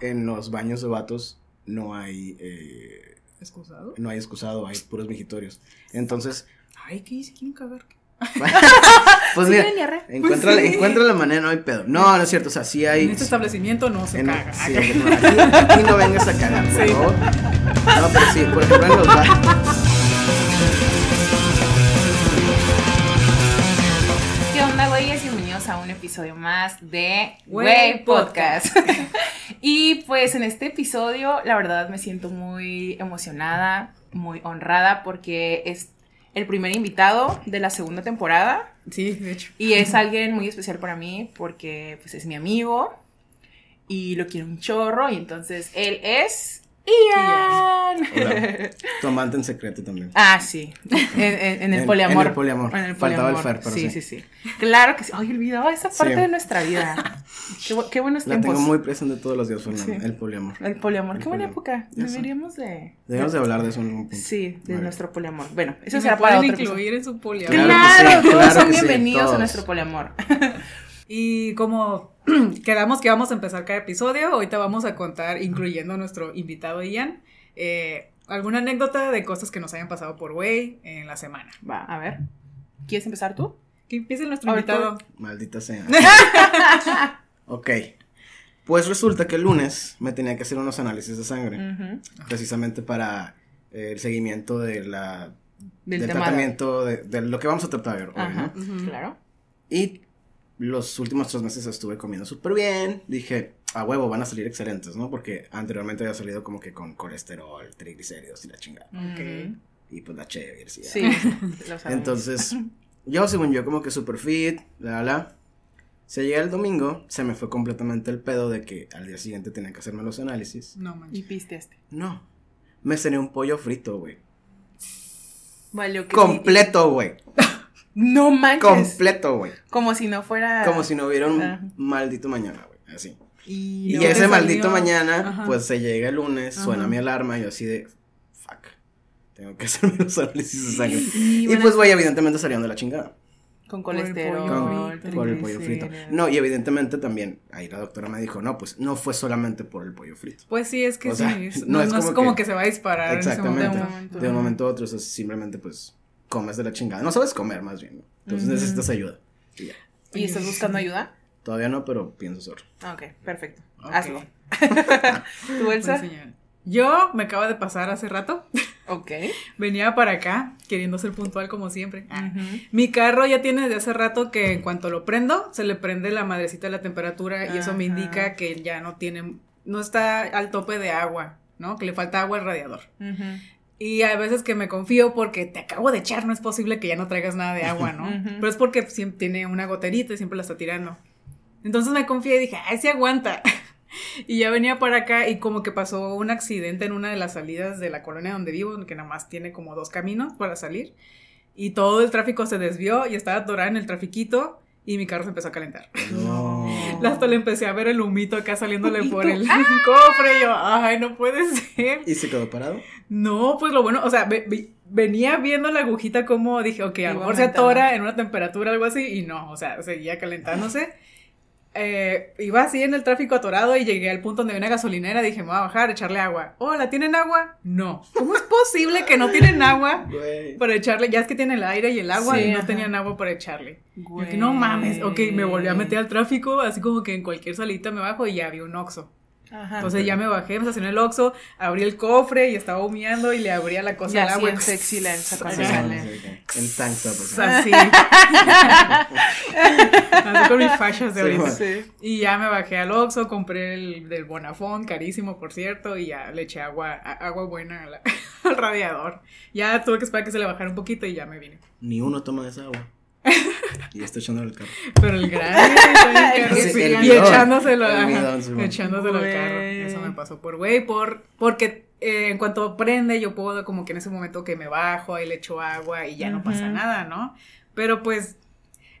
en los baños de vatos no hay. Eh, ¿Excusado? No hay excusado, hay puros mijitorios. Entonces. Ay, ¿qué hice? ¿Quién cagar? pues mira, encuentra, encuentra la manera, no hay pedo. No, no es cierto, o sea, sí hay. En este establecimiento no se caga. Sí, aquí, no vengas a cagar, por favor. No, pero sí, por ejemplo, en los ¿Qué un episodio más de Wey Podcast. y pues en este episodio, la verdad, me siento muy emocionada, muy honrada, porque es el primer invitado de la segunda temporada. Sí, de hecho. Y es alguien muy especial para mí porque pues es mi amigo y lo quiero un chorro y entonces él es Ian. Hola. Tu amante en secreto también. Ah, sí. En, el poliamor. En el poliamor. Faltaba el fer, pero sí. Sí, sí, Claro que sí. Ay, olvidaba esa parte de nuestra vida. Qué, qué buenos tiempos. La tengo muy presente todos los días, Fernando. El poliamor. El poliamor. qué buena época. Deberíamos de... Deberíamos de hablar de eso en un punto. Sí, de nuestro poliamor. Bueno, eso será para otro incluir en su poliamor. Claro, todos son bienvenidos a nuestro poliamor. Y como quedamos que vamos a empezar cada episodio, ahorita vamos a contar, incluyendo a nuestro invitado Ian, eh, alguna anécdota de cosas que nos hayan pasado por Way en la semana. Va, a ver. ¿Quieres empezar tú? Que empiece nuestro invitado. Maldita sea. ok. Pues resulta que el lunes me tenía que hacer unos análisis de sangre, precisamente para eh, el seguimiento de la, del, tratamiento de, lo que vamos a tratar hoy, ¿no? Claro. Y los últimos tres meses estuve comiendo súper bien. Dije, a huevo, van a salir excelentes, ¿no? Porque anteriormente había salido como que con colesterol, triglicéridos y la chingada. Ok. Y pues la chévere, sí. Sí, lo Entonces, yo según yo como que súper fit, la, la. Se llega el domingo, se me fue completamente el pedo de que al día siguiente tenía que hacerme los análisis. No, manches. ¿Y piste este? No. Me cené un pollo frito, güey. Vale, Completo, güey. No manches. Completo, güey. Como si no fuera. Como si no hubiera un maldito mañana, güey. Así. Y, ese maldito mañana, pues se llega el lunes, suena mi alarma y yo así de. Fuck. Tengo que hacerme los análisis de sangre. Y, pues, güey, evidentemente salieron de la chingada. Con colesterol. por el pollo frito. No, y evidentemente también, ahí la doctora me dijo, no, pues no fue solamente por el pollo frito. Pues sí, es que sí. no, es, como, que, se va a disparar. Exactamente. En ese momento. De un momento a otro, eso simplemente pues comes de la chingada. No sabes comer más bien, ¿no? Entonces necesitas ayuda. Y, ya. ¿Y estás buscando ayuda? Todavía no, pero pienso hacerlo. Ok, perfecto. Hazlo. ¿Tú, Elsa? Yo me acaba de pasar hace rato. Ok. Venía para acá, queriendo ser puntual como siempre. Mi carro ya tiene desde hace rato que en cuanto lo prendo, se le prende la madrecita de la temperatura y eso me indica que ya no tiene, no está al tope de agua, ¿no? Que le falta agua al radiador. Y hay veces que me confío porque te acabo de echar, no es posible que ya no traigas nada de agua, ¿no? Pero es porque siempre tiene una goterita y siempre la está tirando. Entonces me confié y dije, ay, sí aguanta. y ya venía para acá y como que pasó un accidente en una de las salidas de la colonia donde vivo, que nada más tiene como dos caminos para salir. Y todo el tráfico se desvió y estaba atorada en el trafiquito y mi carro se empezó a calentar. No. Hasta le empecé a ver el humito acá saliéndole por el cofre y yo, ay, no puede ser. ¿Y se quedó parado? No, pues lo bueno, o sea, venía viendo la agujita como dije, ok, a lo mejor se atora en una temperatura algo así y no, o sea, seguía calentándose eh, iba así en el tráfico atorado y llegué al punto donde había una gasolinera. Dije, me voy a bajar, echarle agua. Hola, ¿tienen agua? No. ¿Cómo es posible que no tienen agua para echarle? Ya es que tienen el aire y el agua y no tenían agua para echarle. no mames. Ok, me volví a meter al tráfico, así como que en cualquier salita me bajo y ya había un oxo. Entonces ya me bajé, me estacioné el Oxxo, abrí el cofre y estaba humeando y le abría la cosa al agua. sexy la cuando sale. En tank pues. Así. Así con mis fachas de ahorita. Y ya me bajé al Oxxo, compré el del Bonafón, carísimo por cierto, y ya le eché agua, agua buena al radiador. Ya tuve que esperar que se le bajara un poquito y ya me vine. Ni uno toma de esa agua. Y está echando el carro. Pero el gran y echándoselo, echándoselo al carro. Eso me pasó por güey, por, porque eh, en cuanto prende, yo puedo como que en ese momento que me bajo, ahí le echo agua y ya no pasa nada, ¿no? Pero pues,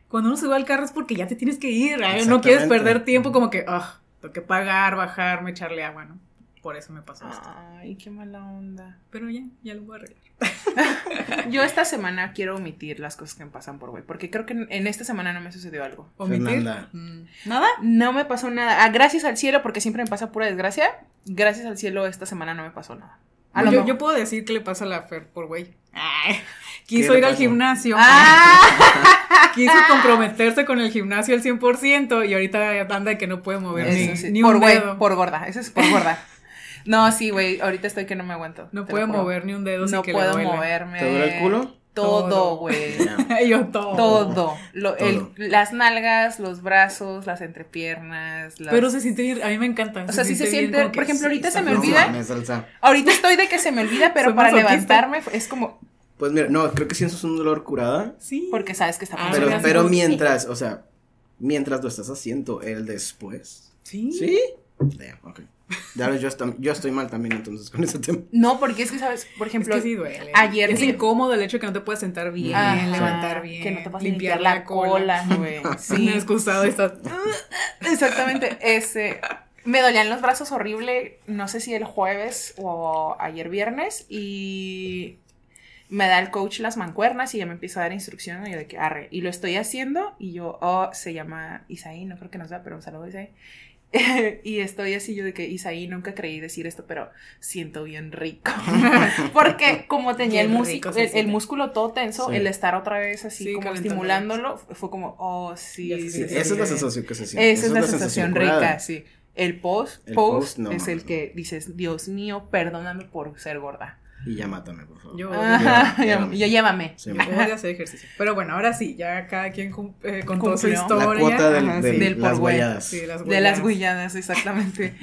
cuando uno se va al carro es porque ya te tienes que ir, no quieres perder tiempo como que, ah, tengo que pagar, bajarme, echarle agua, ¿no? Por eso me pasó esto. Ay, qué mala onda. Pero ya, ya lo voy a arreglar. Yo esta semana quiero omitir las cosas que me pasan por güey, porque creo que en- esta semana no me sucedió algo. ¿Omitir? Fernanda. Mm. ¿Nada? No me pasó nada. Ah, gracias al cielo, porque siempre me pasa pura desgracia. Gracias al cielo esta semana no me pasó nada. A lo yo, mejor- yo puedo decir qué le pasa a la Fer por güey. Ay, ¿Qué Quiso ir al gimnasio. Ah, Quiso comprometerse con el gimnasio al 100% y ahorita anda de que no puede mover ni, Eso sí, ni por un güey, dedo. por gorda. Eso es por gorda. No, sí, güey. Ahorita estoy que no me aguanto. no juro. mover ni un dedo sin No que le puedo duele. moverme. ¿Te duele el culo? Todo, Todo. güey. Yo todo. Todo. Lo- el- Todo. las nalgas, los brazos, las entrepiernas. las- Pero se siente bien, a mí me encanta. O sea, sí se siente- por ejemplo, ahorita se me olvida. Ahorita estoy de que se me olvida, pero Soy para levantarme es como. Pues mira, no, creo que sí eso es un dolor curada. Sí. Porque sabes que está Ah, Pero, pero sí. mientras, o sea, mientras lo estás haciendo, el después. Sí. ¿Sí? Damn, ok. Ya ves, yo, estoy mal también entonces con ese tema. No, porque es que, ¿sabes? Por Es ejemplo, que sí duele. ayer es incómodo el hecho de que no te puedes sentar bien, Ajá, levantar bien, Que no te puedas limpiar, limpiar la cola, güey. Sí. Sí. excusado estás. Exactamente. Ese. Me dolían los brazos horrible, no sé si el jueves o ayer viernes, y me da el coach las mancuernas y ya me empieza a dar instrucciones y yo de que arre. Y lo estoy haciendo y yo, oh, se llama Isaí, no creo que nos da, pero un saludo Isaí. y estoy así yo de que Isaí nunca creí decir esto, pero siento bien rico. Porque como tenía el, Bien rico se el, músculo todo tenso, Sí. el estar otra vez así Sí, como estimulándolo, fue como, oh, sí. Sí, Sí, sí, esa es la sí. sensación que se siente. Esa es la sensación rica, sí. El post, El post, post, no, es el no. que dices, Dios mío, perdóname por ser gorda. Y ya mátame, por favor. Yo ya, ya. ya llévame. Sí, Yo odio hacer ejercicio. Pero bueno, ahora sí, ya cada quien eh, contó su historia. La cuota del, Ajá, del- sí. Del las. Sí, las De las huellas. guilladas, exactamente.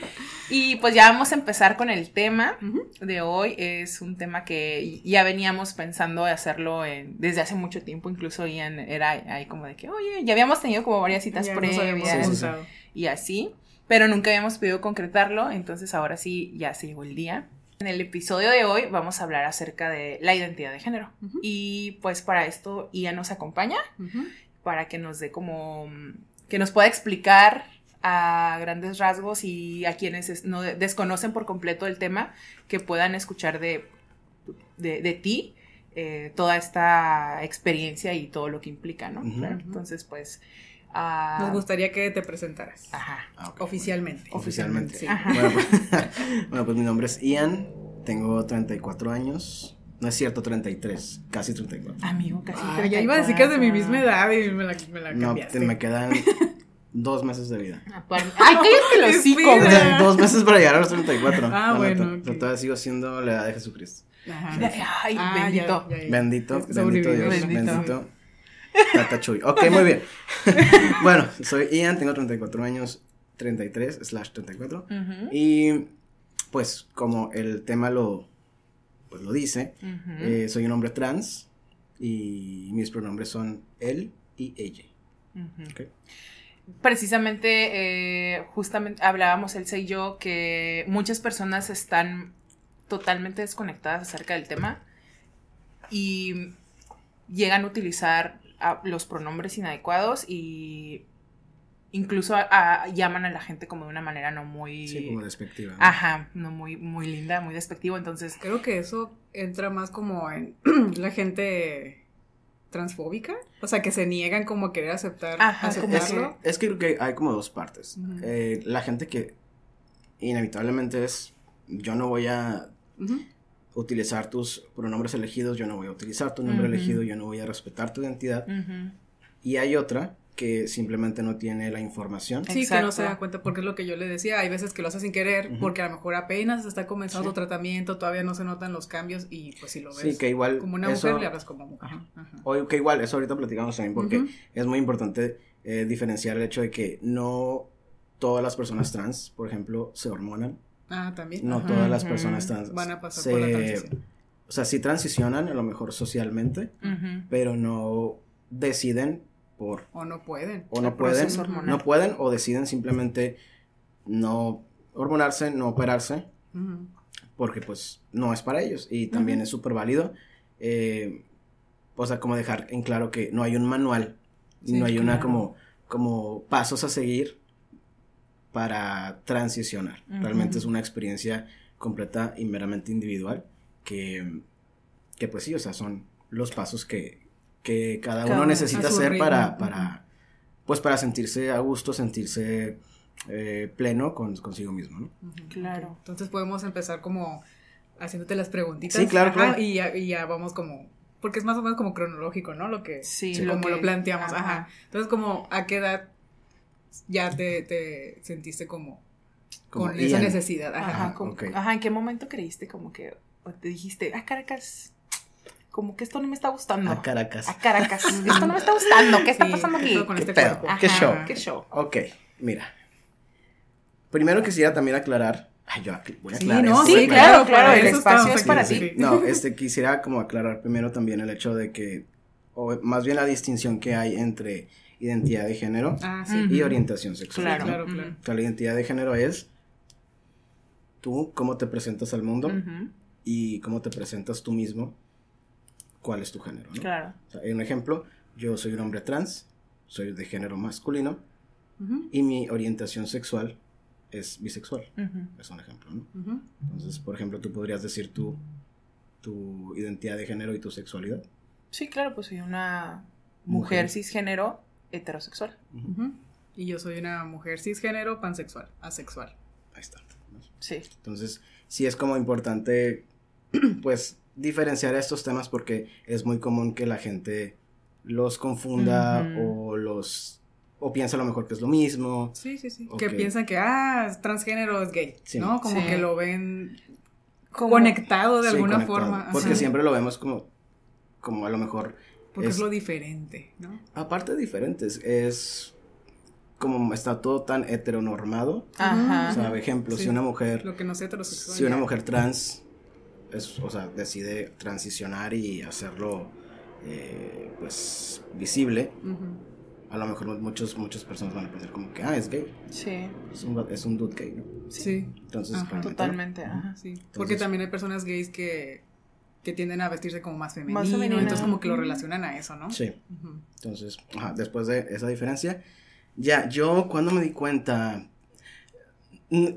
y pues ya vamos a empezar con el tema de hoy. Es un tema que ya veníamos pensando de hacerlo en- desde hace mucho tiempo. Incluso Ian era ahí como de que, oye, ya habíamos tenido como varias citas Ya previas Sí, sí, sí. juntado. y así, pero nunca habíamos podido concretarlo, entonces ahora sí ya se llegó el día. En el episodio de hoy vamos a hablar acerca de la identidad de género. Y pues para esto Ian nos acompaña para que nos dé como que nos pueda explicar a grandes rasgos y a quienes es- no de- desconocen por completo el tema que puedan escuchar de, de, de ti eh, toda esta experiencia y todo lo que implica, ¿no? Entonces, pues... ah, Nos gustaría que te presentaras. Ajá. Ah. Oficialmente. Oficialmente. Sí. Ajá. Bueno, pues, bueno, pues mi nombre es Ian, tengo 34 años. No es cierto, 33, casi 34. Amigo, casi. Pero ya iba a decir que es de mi misma edad y me la, me la No, cambiaste. te- me quedan dos meses de vida. Ay, cállate los. Ah. dos meses para llegar a los 34. Ah, bueno. Pero todavía sigo siendo la edad de Jesucristo. Ajá. Ay, Ah, bendito. ya, ya, ya. Bendito, bendito. Dios, Bendito. bendito. Tata Chuy. Ok, muy bien. bueno, soy Ian, tengo 34 años, 33 slash 34. Ujú, Y pues como el tema lo, pues, lo dice, eh, soy un hombre trans y mis pronombres son él y ella. Precisamente, eh, justamente hablábamos Elsa y yo que muchas personas están totalmente desconectadas acerca del tema y llegan a utilizar a- los pronombres inadecuados y incluso a- a- llaman a la gente como de una manera no muy... Sí, como despectiva. ¿no? Ajá, no muy, muy linda, muy despectivo, entonces... Creo que eso entra más como en la gente transfóbica. O sea, que se niegan como a querer aceptar, Ajá, aceptarlo. Es que creo que hay como dos partes. Eh, la gente que inevitablemente es, yo no voy a Ujú. Utilizar tus pronombres elegidos, yo no voy a utilizar tu nombre Ujú. elegido, yo no voy a respetar tu identidad. ujú. Y hay otra que simplemente no tiene la información. Sí, que Exacto. no se da cuenta, porque es lo que yo le decía, hay veces que lo hace sin querer, Ujú. porque a lo mejor apenas está comenzando Sí. tratamiento, todavía no se notan los cambios y pues si lo ves Sí, que igual como una eso- mujer, le hablas como mujer. Ajá. Ajá. O que igual, eso ahorita platicamos también porque es muy importante eh, diferenciar el hecho de que no todas las personas trans, por ejemplo, se hormonan. Ah, también. No Ajá. todas las personas trans Van a pasar se- por la transición. O sea, sí transicionan a lo mejor socialmente, pero no deciden por O no pueden. o no pueden, hormonal. no pueden o deciden simplemente no hormonarse, no operarse, porque pues no es para ellos y también es súper válido. eh, o sea, como dejar en claro que no hay un manual, Sí, no hay una como, como pasos a seguir para transicionar. Realmente es una experiencia completa y meramente individual que, que pues sí, o sea, son los pasos que, que cada, uno necesita hacer para, para, pues para sentirse a gusto, sentirse eh, pleno con, consigo mismo, ¿no? Claro. Entonces podemos empezar como haciéndote las preguntitas. Sí, claro, claro. Y ya, y ya vamos como porque es más o menos como cronológico, ¿no? Lo que, sí, como lo planteamos, ajá. Entonces, como, ¿a qué edad ya te, te sentiste como, con esa necesidad? Ajá, ajá, ¿en qué momento creíste como que te dijiste, ah, Caracas, como que esto no me está gustando? A Caracas. A Caracas, esto no me está gustando, ¿qué está pasando aquí? Con ¿Qué, este cuerpo? ¿Qué show? ¿Qué show? Ok, mira. Primero quisiera también aclarar Ay, yo voy a aclarar. Sí, no, sí, claro, claro, el espacio es para ti. No, este, quisiera como aclarar primero también el hecho de que, o más bien la distinción que hay entre identidad de género ah, y orientación sexual. Claro, claro, claro. la identidad de género es tú, cómo te presentas al mundo y cómo te presentas tú mismo, cuál es tu género, ¿no? Claro. O sea, hay un ejemplo, yo soy un hombre trans, soy de género masculino y mi orientación sexual es bisexual. Es un ejemplo, ¿no? Entonces, por ejemplo, tú podrías decir tu, tu identidad de género y tu sexualidad. Sí, claro, pues soy una mujer, cisgénero heterosexual. Y yo soy una mujer cisgénero pansexual, asexual. Ahí está. Sí. Entonces, sí es como importante, pues, diferenciar estos temas porque es muy común que la gente los confunda o los o piensa a lo mejor que es lo mismo. Sí, sí, sí. Que, piensan que, ah, transgénero es gay, ¿no? Como que lo ven conectado de alguna forma. Porque siempre lo vemos como, como a lo mejor... Porque es, lo diferente, ¿no? Aparte de diferentes, es como está todo tan heteronormado. Ajá. O sea, por ejemplo, si una mujer... Lo que no es heterosexual. Si una mujer trans, es, o sea, decide transicionar y hacerlo, eh, pues, visible a lo mejor muchos, muchas personas van a pensar como que, ah, es gay. Sí. Es un, es un dude gay, ¿no? Sí. Entonces, totalmente, ajá. Sí. Porque también hay personas gays que, que tienden a vestirse como más femenino, más femenino. entonces como que lo relacionan a eso, ¿no? Sí. Entonces, ajá, después de esa diferencia, ya, yo cuando me di cuenta,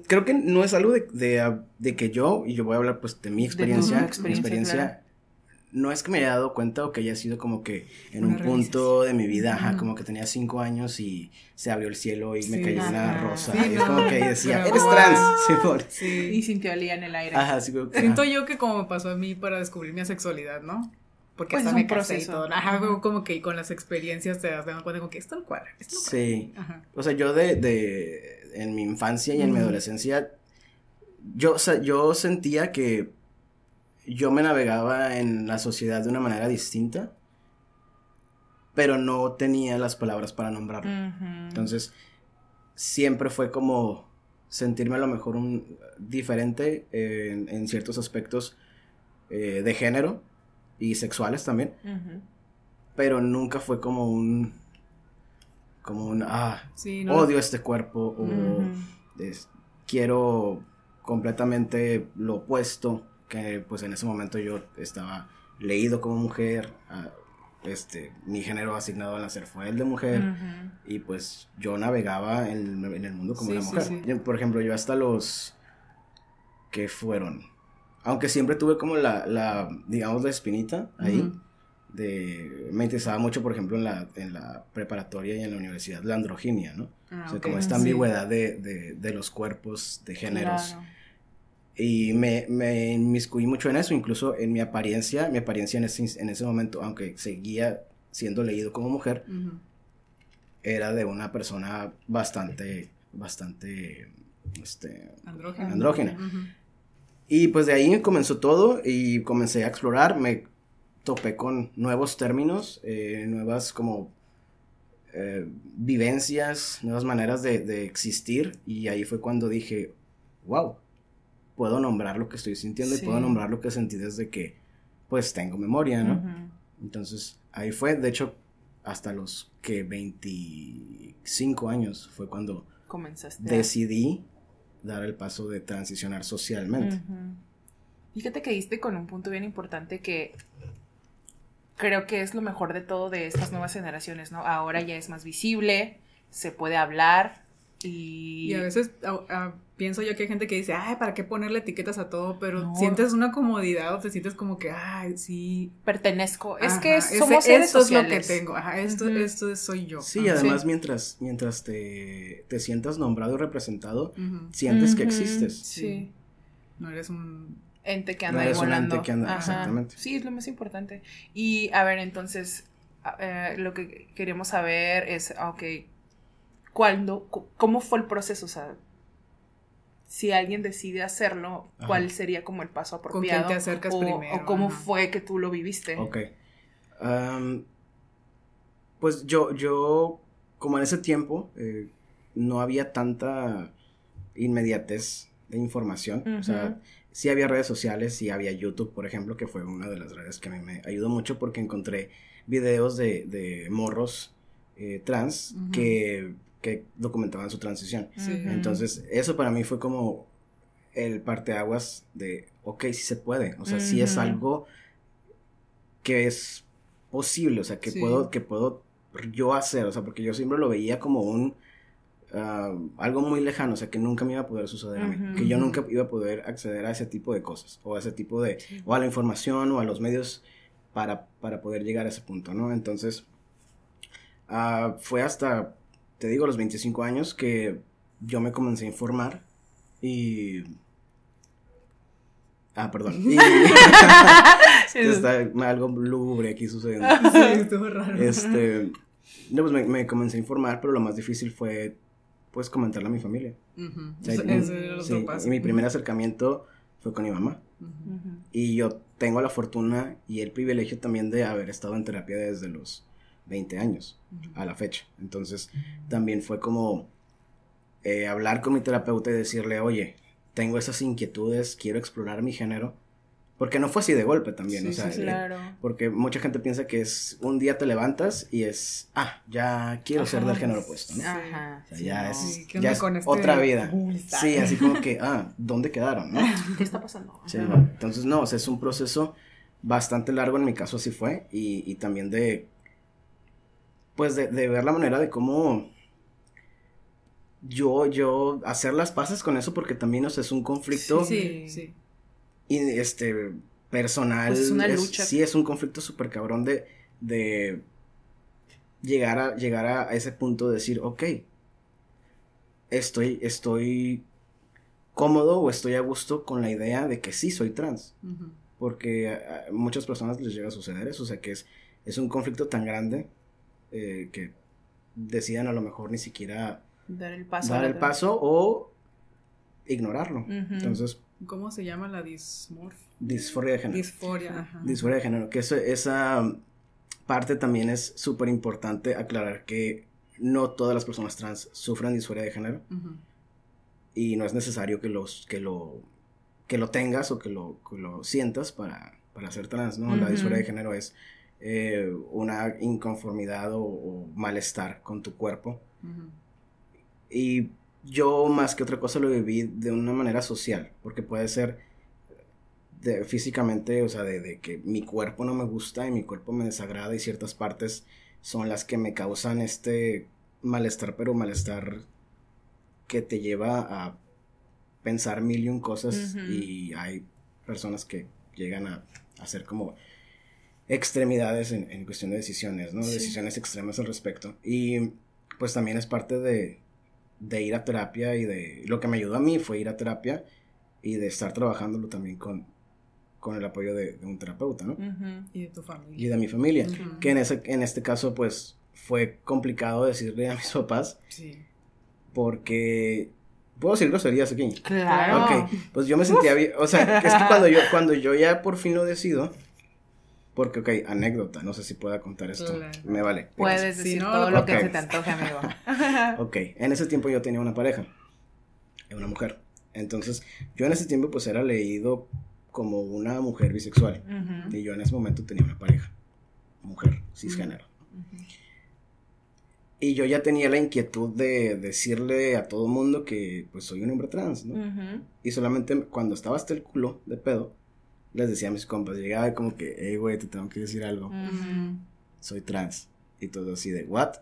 creo que no es algo de, de, de, que yo, y yo voy a hablar pues de mi experiencia, de mi experiencia no es que me haya dado cuenta o que haya sido como que en un punto de mi vida, ajá, como que tenía cinco años y se abrió el cielo y me cayó una rosa. y es como que decía, eres trans. Sí, por... sí. Y sintió alía en el aire. Ajá, sí, como que, Siento yo que como me pasó a mí para descubrir mi sexualidad, ¿no? Porque pues hasta me casé y todo. Ajá, como que con las experiencias te das cuenta como que esto no cuadra. Esto no Sí. Ajá. O sea, yo de, de, en mi infancia y en mi adolescencia, yo, o sea, yo sentía que yo me navegaba en la sociedad de una manera distinta, pero no tenía las palabras para nombrarlo. Entonces, siempre fue como sentirme a lo mejor un diferente en, ciertos aspectos eh, de género y sexuales también, pero nunca fue como un como un ah odio este cuerpo o quiero completamente lo opuesto que pues en ese momento yo estaba leído como mujer, este, mi género asignado al nacer fue el de mujer y pues yo navegaba en, el mundo como una mujer. por ejemplo, yo hasta los que fueron, aunque siempre tuve como la, la digamos, la espinita ahí. De, me interesaba mucho, por ejemplo, en la, en la preparatoria y en la universidad, la androginia, ¿no? Ah, o sea, como esta ambigüedad de, de, de, los cuerpos, de géneros. Y me, me inmiscuí mucho en eso, incluso en mi apariencia, mi apariencia en ese, en ese momento, aunque seguía siendo leído como mujer, era de una persona bastante, bastante, este, andrógena. Y pues de ahí comenzó todo y comencé a explorar, me topé con nuevos términos, eh, nuevas como eh, vivencias, nuevas maneras de, de, existir y ahí fue cuando dije, wow, puedo nombrar lo que estoy sintiendo y puedo nombrar lo que sentí desde que, pues, tengo memoria, ¿no? Entonces, ahí fue, de hecho, hasta los que 25 años fue cuando decidí dar el paso de transicionar socialmente. Fíjate que diste con un punto bien importante que creo que es lo mejor de todo de estas nuevas generaciones, ¿no? Ahora ya es más visible, se puede hablar, Y, a veces pienso yo que hay gente que dice, ay, ¿para qué ponerle etiquetas a todo? Pero sientes una comodidad o te sientes como que, ay, sí. Pertenezco. es que somos seres esto es lo que tengo. Ajá, esto, esto soy yo. Sí, además mientras, mientras te, te, sientas nombrado y representado, sientes que existes. Sí. No eres un ente que anda ahí volando. que anda, exactamente. Sí, es lo más importante. Y a ver, entonces, eh, lo que queremos saber es, ah, ok, ¿cuándo, cómo fue el proceso? O sea, si alguien decide hacerlo, ¿cuál sería como el paso apropiado? ¿Con quién te acercas o, primero? O cómo fue que tú lo viviste. Ok. pues yo, yo, como en ese tiempo, eh, no había tanta inmediatez de información. O sea, sí había redes sociales, sí había YouTube, por ejemplo, que fue una de las redes que a mí me ayudó mucho porque encontré videos de, morros eh, trans que, documentaban su transición. Entonces, eso para mí fue como el parteaguas de, ok, sí se puede, o sea, sí es algo que es posible, o sea, que puedo, que puedo yo hacer, o sea, porque yo siempre lo veía como un Ah, algo muy lejano, o sea, que nunca me iba a poder suceder a mí, que yo nunca iba a poder acceder a ese tipo de cosas, o a ese tipo de, o a la información, o a los medios para, para poder llegar a ese punto, ¿no? Entonces, uh, fue hasta, te digo, los 25 años que yo me comencé a informar y... Ah, perdón. Y... está algo lúgubre aquí sucediendo. Sí, estuvo raro. Este, no, pues me, me, comencé a informar, pero lo más difícil fue puedes comentarle a mi familia. y mi primer acercamiento fue con mi mamá. Y yo tengo la fortuna y el privilegio también de haber estado en terapia desde los 20 años a la fecha. Entonces, también fue como eh, hablar con mi terapeuta y decirle, oye, tengo esas inquietudes, quiero explorar mi género porque no fue así de golpe también, o sea, claro. porque mucha gente piensa que es un día te levantas y es, ah, ya quiero ser del género opuesto, ¿no? Ajá. O sea, ya es, ya es este otra vida. Sí, así como que, ah, ¿dónde quedaron, no? ¿Qué está pasando? Sí, entonces no, o sea, es un proceso bastante largo, en mi caso así fue, y, y también de, pues de, de ver la manera de cómo yo, yo hacer las paces con eso, porque también, o sea, es un conflicto. sí. sí y este personal. Pues es una lucha. sí, es un conflicto súper cabrón de, de llegar a, llegar a ese punto de decir, ok, estoy, estoy cómodo o estoy a gusto con la idea de que sí soy trans. Porque a, muchas personas les llega a suceder eso, o sea que es, es un conflicto tan grande eh, que decidan a lo mejor ni siquiera dar el paso, dar el paso o ignorarlo. Entonces, ¿Cómo se llama la dismorfia? Disforia de género. Disforia, ajá. Disforia de género, que esa parte también es súper importante aclarar que no todas las personas trans sufren disforia de género. Y no es necesario que, los, que, lo, que lo tengas o que lo, lo sientas para, para ser trans, ¿no? La disforia de género es eh, una inconformidad o, malestar con tu cuerpo. Y yo más que otra cosa lo viví de una manera social, porque puede ser de, físicamente, o sea, de, que mi cuerpo no me gusta y mi cuerpo me desagrada y ciertas partes son las que me causan este malestar, pero malestar que te lleva a pensar mil y un cosas y hay personas que llegan a hacer como extremidades en, cuestión de decisiones, ¿no? Decisiones extremas al respecto. Y pues también es parte de, de ir a terapia y de... Lo que me ayudó a mí fue ir a terapia y de estar trabajándolo también con, con el apoyo de, un terapeuta, ¿no? Y de tu familia. Y de mi familia. Que en, ese, en este caso, pues, fue complicado decirle a mis papás. Sí. Porque... ¿Puedo decir groserías aquí? Claro. Ok, pues yo me sentía bien, o sea, es que cuando yo, cuando yo ya por fin lo decido, porque, ok, anécdota, no sé si pueda contar esto. Me vale. Puedes decir todo lo que se te antoje, amigo. ok, en ese tiempo yo tenía una pareja, una mujer. Entonces, yo en ese tiempo pues era leído como una mujer bisexual. Y yo en ese momento tenía una pareja, mujer, cisgénero. Y yo ya tenía la inquietud de decirle a todo mundo que pues soy un hombre trans, ¿no? Y solamente cuando estaba hasta el culo de pedo, les decía a mis compas, llegaba como que, hey, güey, te tengo que decir algo. Soy trans. Y todo así de, ¿what?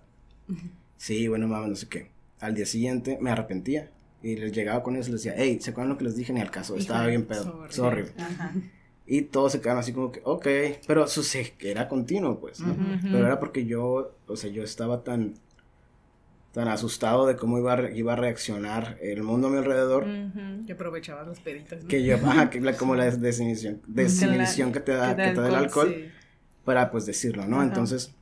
Sí, bueno, mames, no sé qué. al día siguiente me arrepentía. Y les llegaba con ellos y les decía, hey, ¿se acuerdan lo que les dije? Ni al caso, estaba bien pedo, sorry. Y todos se quedaban así como que, ok, pero eso sí, que era continuo, pues, Pero era porque yo, o sea, yo estaba tan, tan asustado de cómo iba a, iba a reaccionar el mundo a mi alrededor. Que aprovechaba las peditas. Que yo, ajá, que como la desinhibición, desinhibición que te da, que te da el alcohol, para pues decirlo, ¿no? Entonces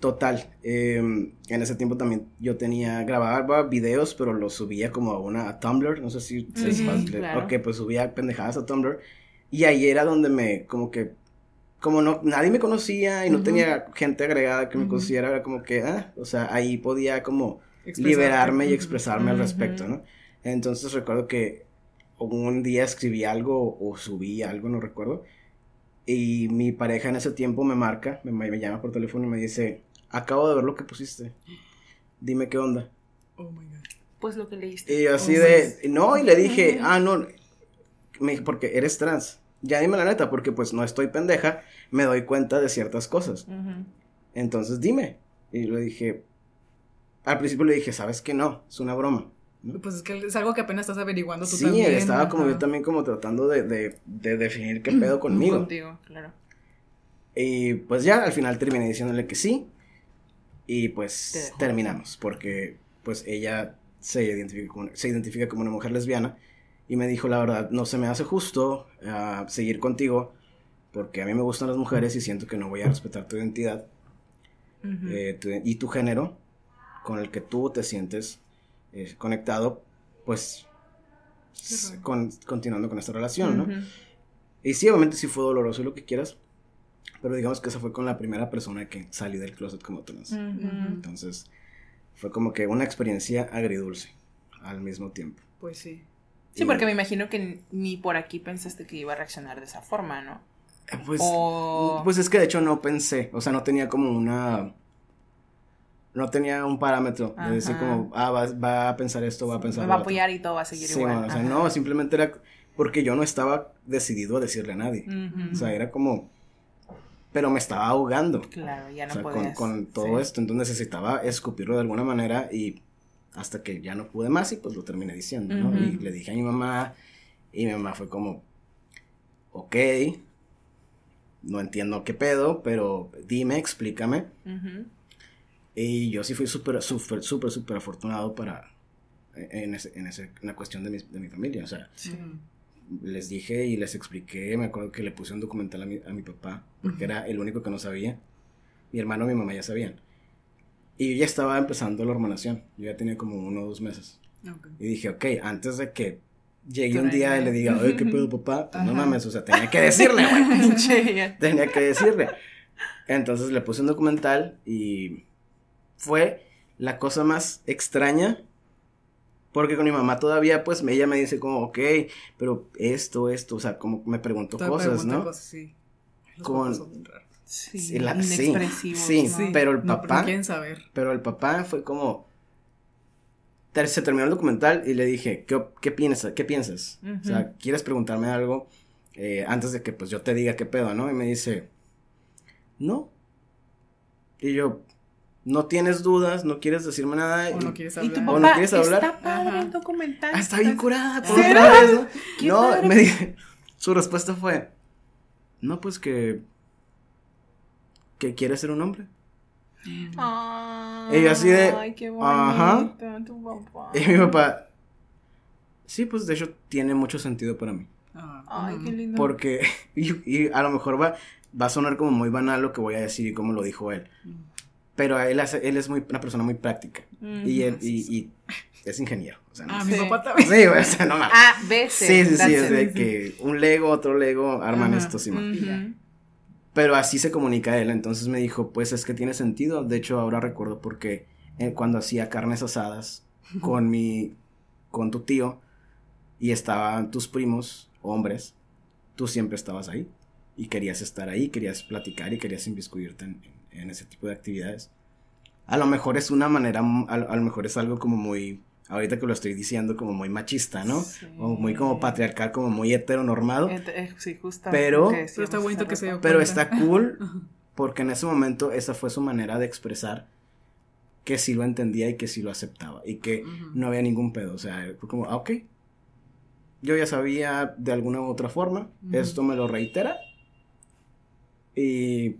Total, em, en ese tiempo también yo tenía, grababa videos, pero los subía como a una Tumblr, no sé si, es fácil, porque pues subía pendejadas a Tumblr, y ahí era donde me, como que, como no, nadie me conocía y no tenía gente agregada que me conociera, era como que, ah, o sea, ahí podía como liberarme y expresarme al respecto, ¿no? Entonces recuerdo que un día escribí algo o subí algo, no recuerdo, y mi pareja en ese tiempo me marca, me, me llama por teléfono y me dice, acabo de ver lo que pusiste. Dime qué onda. Oh my God. Pues lo que leíste. Y así de, no, y le dije, ah, no, me, porque eres trans. Ya dime la neta, porque pues no estoy pendeja, me doy cuenta de ciertas cosas. Entonces dime. Y le dije, al principio le dije, ¿sabes qué? No, es una broma. Pues es que es algo que apenas estás averiguando tú sí, estaba como yo también como tratando de, de, de definir qué pedo conmigo. Contigo, claro. Y pues ya al final terminé diciéndole que sí. Y pues terminamos, porque pues ella se identifica, como, se identifica como una mujer lesbiana y me dijo, la verdad, no se me hace justo uh, seguir contigo porque a mí me gustan las mujeres y siento que no voy a respetar tu identidad eh, y tu género con el que tú te sientes eh, conectado, pues con, continuando con esta relación, ¿no? Y sí, obviamente sí fue doloroso lo que quieras, pero digamos que esa fue con la primera persona que salí del closet como trans. Entonces, fue como que una experiencia agridulce al mismo tiempo. Pues sí. Sí, porque me imagino que ni por aquí pensaste que iba a reaccionar de esa forma, ¿no? Eh, pues, pues es que de hecho no pensé, o sea, no tenía como una... No tenía un parámetro de decir como, ah, va, a pensar esto, va a pensar... Me va a apoyar y todo va a seguir igual. Bueno, o sea, no, simplemente era porque yo no estaba decidido a decirle a nadie. O sea, era como, pero me estaba ahogando. Claro, ya no o sea, con, todo esto, entonces necesitaba escupirlo de alguna manera y hasta que ya no pude más y pues lo terminé diciendo, ¿no? Y le dije a mi mamá y mi mamá fue como, ok, no entiendo qué pedo, pero dime, explícame. Y yo sí fui súper, súper, súper, súper afortunado para, en, ese, en, ese, en la cuestión de mi, de mi familia, o sea, sí les dije y les expliqué, me acuerdo que le puse un documental a mi, a mi papá, porque era el único que no sabía. Mi hermano y mi mamá ya sabían. Y yo ya estaba empezando la hormonación, yo ya tenía como uno o dos meses. Y dije, ok, antes de que llegue un día y le diga, oye, ¿qué pedo, papá? Pues no mames, o sea, tenía que decirle, güey. tenía que decirle. Entonces le puse un documental y fue la cosa más extraña porque con mi mamá todavía, pues, ella me dice como, ok, pero esto, esto, o sea, como me preguntó cosas, ¿no? Cosas, sí. con... Sí, sí, sí, sí, pero el papá. No, saber. Pero el papá fue como. Se terminó el documental y le dije, ¿qué, qué piensas? ¿Qué piensas? O sea, ¿quieres preguntarme algo eh, antes de que pues yo te diga qué pedo, no? Y me dice, no. Y yo, no tienes dudas, no quieres decirme nada. O no quieres hablar. ¿Y tu papá, no quieres hablar. Está padre el documental. Ah, está bien curada. Por otra vez, ¿no? no me dije, su respuesta fue, no, pues que, que quiere ser un hombre. Ay, y así de, ay, qué bonito, ajá. tu papá. Y mi papá, sí, pues de hecho tiene mucho sentido para mí. Ay, qué lindo. Porque, y, a lo mejor va, va a sonar como muy banal lo que voy a decir y como lo dijo él. Mm. Pero él, él es muy, una persona muy práctica. y, él, y, es ingeniero. O sea, no ah, mi papá también. Sí, o sea, no más. Ah, B, Sí, sí, sí, es de que un Lego, otro Lego, arman esto, sí, Pero así se comunica él, entonces me dijo, pues es que tiene sentido. De hecho, ahora recuerdo porque eh, cuando hacía carnes asadas con mi, con tu tío, y estaban tus primos, hombres, tú siempre estabas ahí. Y querías estar ahí, querías platicar y querías inviscuirte en en ese tipo de actividades. A lo mejor es una manera, a, lo mejor es algo como muy, ahorita que lo estoy diciendo, como muy machista, ¿no? O muy como patriarcal, como muy heteronormado. Eh, sí, justo. Pero, pero está bonito que se Pero está cool porque en ese momento esa fue su manera de expresar que sí lo entendía y que sí lo aceptaba y que no había ningún pedo. O sea, fue como, ah, ok. Yo ya sabía de alguna u otra forma, esto me lo reitera. Y,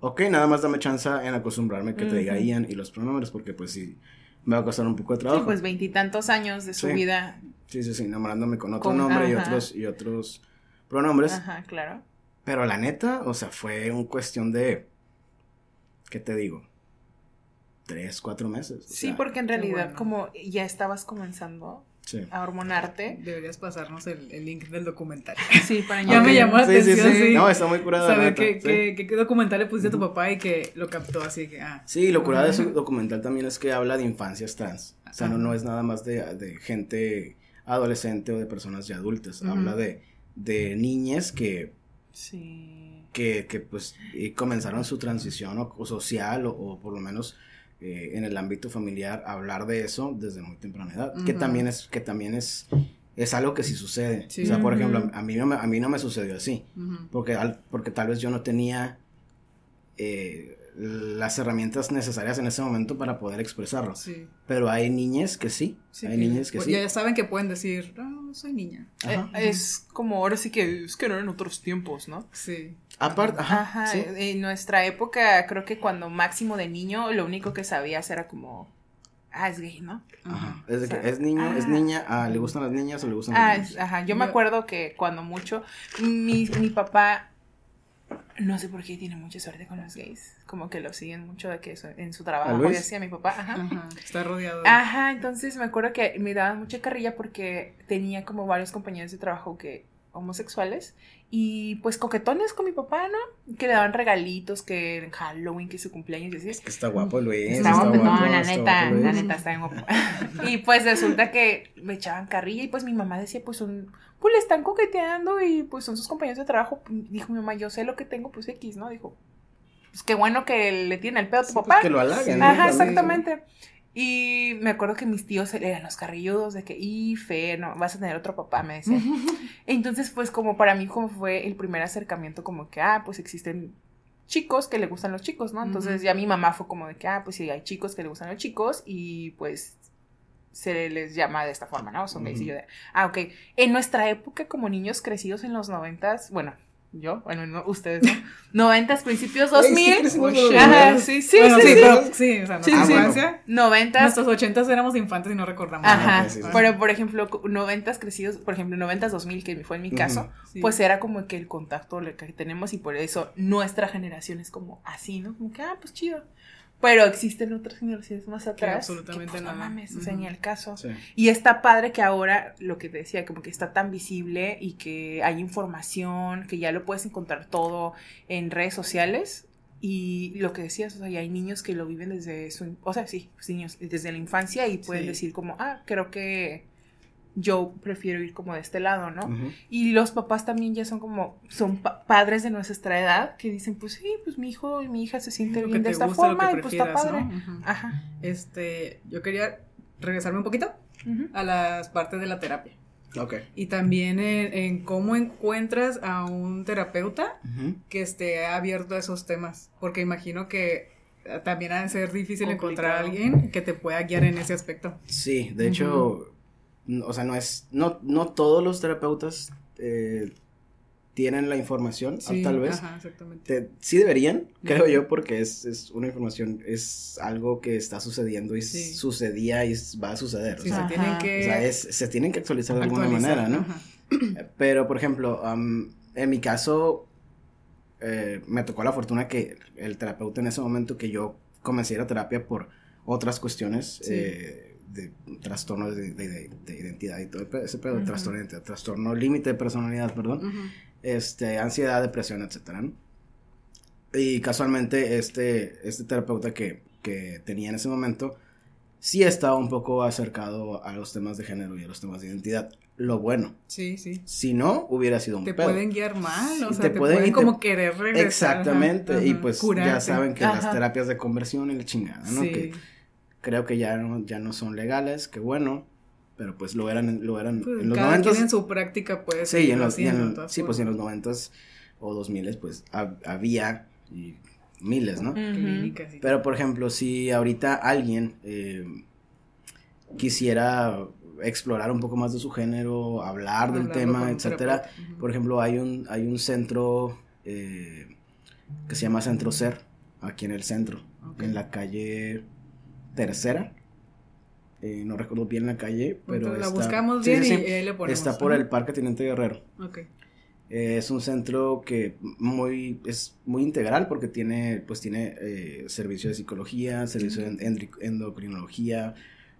ok, nada más dame chance en acostumbrarme que te diga Ian y los pronombres, porque pues sí, me va a costar un poco de trabajo. Sí, pues veintitantos años de su vida. Sí, sí, sí, enamorándome con otro nombre y otros, y otros pronombres. Ajá, claro. Pero la neta, o sea, fue un cuestión de, ¿qué te digo? Tres, cuatro meses. Sí, porque en realidad como ya estabas comenzando a hormonarte. Deberías pasarnos el, link del documental. Sí, para Ya me llamó la atención, sí, No, está muy curado. Saber qué, qué, documental le pusiste a tu papá y que lo captó, así que, ah. Sí, lo curado de ese documental también es que habla de infancias trans. O sea, no, no es nada más de, de gente adolescente o de personas ya adultas. Habla de, de niñas que... Sí. Que, que pues comenzaron su transición o, social o, por lo menos eh, en el ámbito familiar hablar de eso desde muy temprana edad. Que también es, que también es, es algo que sí sucede. O sea, por ejemplo, a mí, no me, a mí no me sucedió así. porque, porque tal vez yo no tenía... Eh, las herramientas necesarias en ese momento para poder expresarlo. Sí. Pero hay niñas que sí, hay niñas que pues sí. Ya saben que pueden decir, no, soy niña. Eh, es como ahora sí que es que no en otros tiempos, ¿no? Sí. Aparte, ajá. En nuestra época, creo que cuando máximo de niño, lo único que sabías era como, ah, es gay, ¿no? Ajá. Es, de que es niño, es niña, ah, le gustan las niñas o le gustan los ah, niños. Ajá, yo me acuerdo que cuando mucho, mi, mi papá no sé por qué tiene mucha suerte con los gays. Como que lo siguen mucho de que en su trabajo. Y así a mi papá. Ajá. Está rodeado. Ajá, entonces me acuerdo que me daban mucha carrilla porque tenía como varios compañeros de trabajo que homosexuales y pues coquetones con mi papá, ¿no? Que le daban regalitos, que en Halloween, que su cumpleaños y así. Es que está guapo Luis. Está, guapo, no, la neta, la neta está bien guapo. y pues resulta que me echaban carrilla y pues mi mamá decía, pues un, pues le están coqueteando y pues son sus compañeros de trabajo. Dijo mi mamá, yo sé lo que tengo, pues X, ¿no? Dijo, pues qué bueno que le tiene el pedo a tu pues, papá. que lo halaguen. Ajá, exactamente. Y me acuerdo que mis tíos eran los carrilludos de que, y fe, no, vas a tener otro papá, me decían. Entonces, pues como para mí como fue el primer acercamiento como que, ah, pues existen chicos que le gustan los chicos, ¿no? Entonces ya mi mamá fue como de que, ah, pues sí, hay chicos que le gustan los chicos y pues se les llama de esta forma, ¿no? Son gays y yo de, ah, ok. En nuestra época como niños crecidos en los noventas, bueno, yo, bueno, no, ustedes no, noventas, principios dos mil, ajá, sí, sí, sí, sí, sí, o sea, sí, infancia, noventas, nuestros ochentas éramos infantes y no recordamos, ajá, pero por ejemplo, noventas crecidos, por ejemplo, noventas dos mil, que fue en mi caso, pues era como que el contacto que tenemos y por eso nuestra generación es como así, ¿no? Como que, ah, pues chido, pero existen otras generaciones más atrás. absolutamente pues, no mames, o sea, ni el caso. Y está padre que ahora, lo que te decía, como que está tan visible y que hay información, que ya lo puedes encontrar todo en redes sociales. Y lo que decías, o sea, hay niños que lo viven desde su, o sea, sí, pues, niños desde la infancia y pueden decir como, ah, creo que yo prefiero ir como de este lado, ¿no? Y los papás también ya son como, son padres de nuestra edad que dicen, pues sí, pues mi hijo y mi hija se sienten bien de esta forma y pues está padre. Ajá. Este, yo quería regresarme un poquito a las partes de la terapia. Ok. Y también en, cómo encuentras a un terapeuta que esté abierto a esos temas, porque imagino que también ha de ser difícil encontrar a alguien que te pueda guiar en ese aspecto. Sí, de hecho, o sea, no es, no, no todos los terapeutas eh, tienen la información, tal vez. Ajá, exactamente. sí deberían, creo yo, porque es, es, una información, es algo que está sucediendo y sucedía y va a suceder. o sea, se tienen que... se tienen que actualizar de alguna manera, ¿no? Pero, por ejemplo, en mi caso, eh, me tocó la fortuna que el terapeuta en ese momento que yo comencé a ir a terapia por otras cuestiones, eh, de trastorno de, de, identidad y todo ese pedo, trastorno, trastorno límite de personalidad, perdón, este, ansiedad, depresión, etcétera, Y casualmente este, este terapeuta que, que tenía en ese momento sí estaba un poco acercado a los temas de género y a los temas de identidad. Lo bueno. Sí, sí. Si no, hubiera sido un Te pueden guiar mal, o sea, te, pueden, como querer regresar. Exactamente, y pues ya saben que las terapias de conversión y la chingada, ¿no? Que creo que ya no, ya no son legales, que bueno, pero pues lo eran, lo eran pues en los cada en su práctica puede sí, en los, sí, pues en los noventas o dos miles pues había y miles, ¿no? Clínicas y Pero, por ejemplo, si ahorita alguien eh, quisiera explorar un poco más de su género, hablar del tema, etcétera. Por ejemplo, hay un, hay un centro eh, que se llama Centro Ser, aquí en el centro, en la calle Tercera. Eh, no recuerdo bien la calle, pero Entonces, la está, buscamos sí, bien sí, y ahí le ponemos. está por el Parque Teniente Guerrero. Ok. Eh, es un centro que muy es muy integral porque tiene pues tiene eh, servicio de psicología, servicio de endocrinología,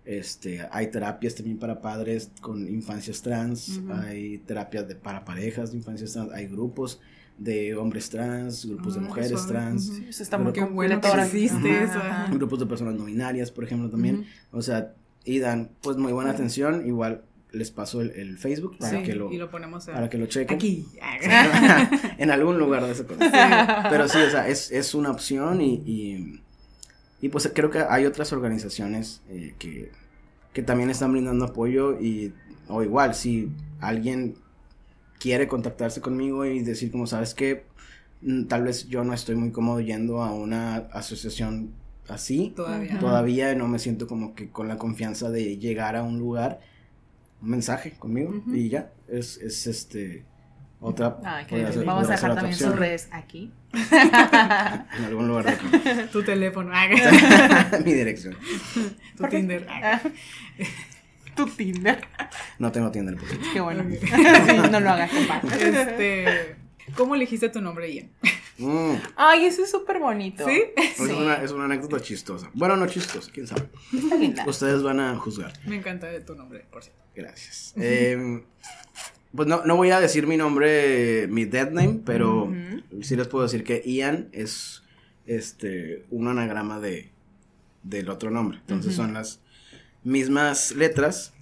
este hay terapias también para padres con infancias trans, hay terapias de para parejas de infancias trans, hay grupos de hombres trans, grupos de Ah, mujeres trans, eso está muy bueno que existe eso, grupos de personas no binarias, por ejemplo, también. O sea, y dan pues muy buena atención, igual les paso el, el Facebook para Sí, que lo y lo ponemos a- para que lo chequen. aquí. en algún lugar de ese corazón. Pero sí, o sea, es, es una opción y, y, y, pues creo que hay otras organizaciones eh, que, que también están brindando apoyo y, o igual, si alguien quiere contactarse conmigo y decir como, sabes que tal vez yo no estoy muy cómodo yendo a una asociación así, Todavía. Todavía no me siento como que con la confianza de llegar a un lugar, un mensaje conmigo y ya, es, es este... Otra, ser- Vamos a dejar también opción. sus redes aquí. En algún lugar de aquí. Tu teléfono. Mi dirección. tu Tinder. Tu Tinder. No tengo Tinder. Qué bueno. Sí, no lo hagas, compa. Este. ¿Cómo elegiste tu nombre, Ian? Mm, Ay, eso es súper bonito. ¿Sí? es, una, es una anécdota chistosa. Bueno, no chistosa, quién sabe. Está linda. Ustedes van a juzgar. Me encanta tu nombre, por cierto. Gracias. Eh, pues no, no voy a decir mi nombre, mi dead name, pero sí les puedo decir que Ian es este un anagrama de del otro nombre. Entonces son las mismas letras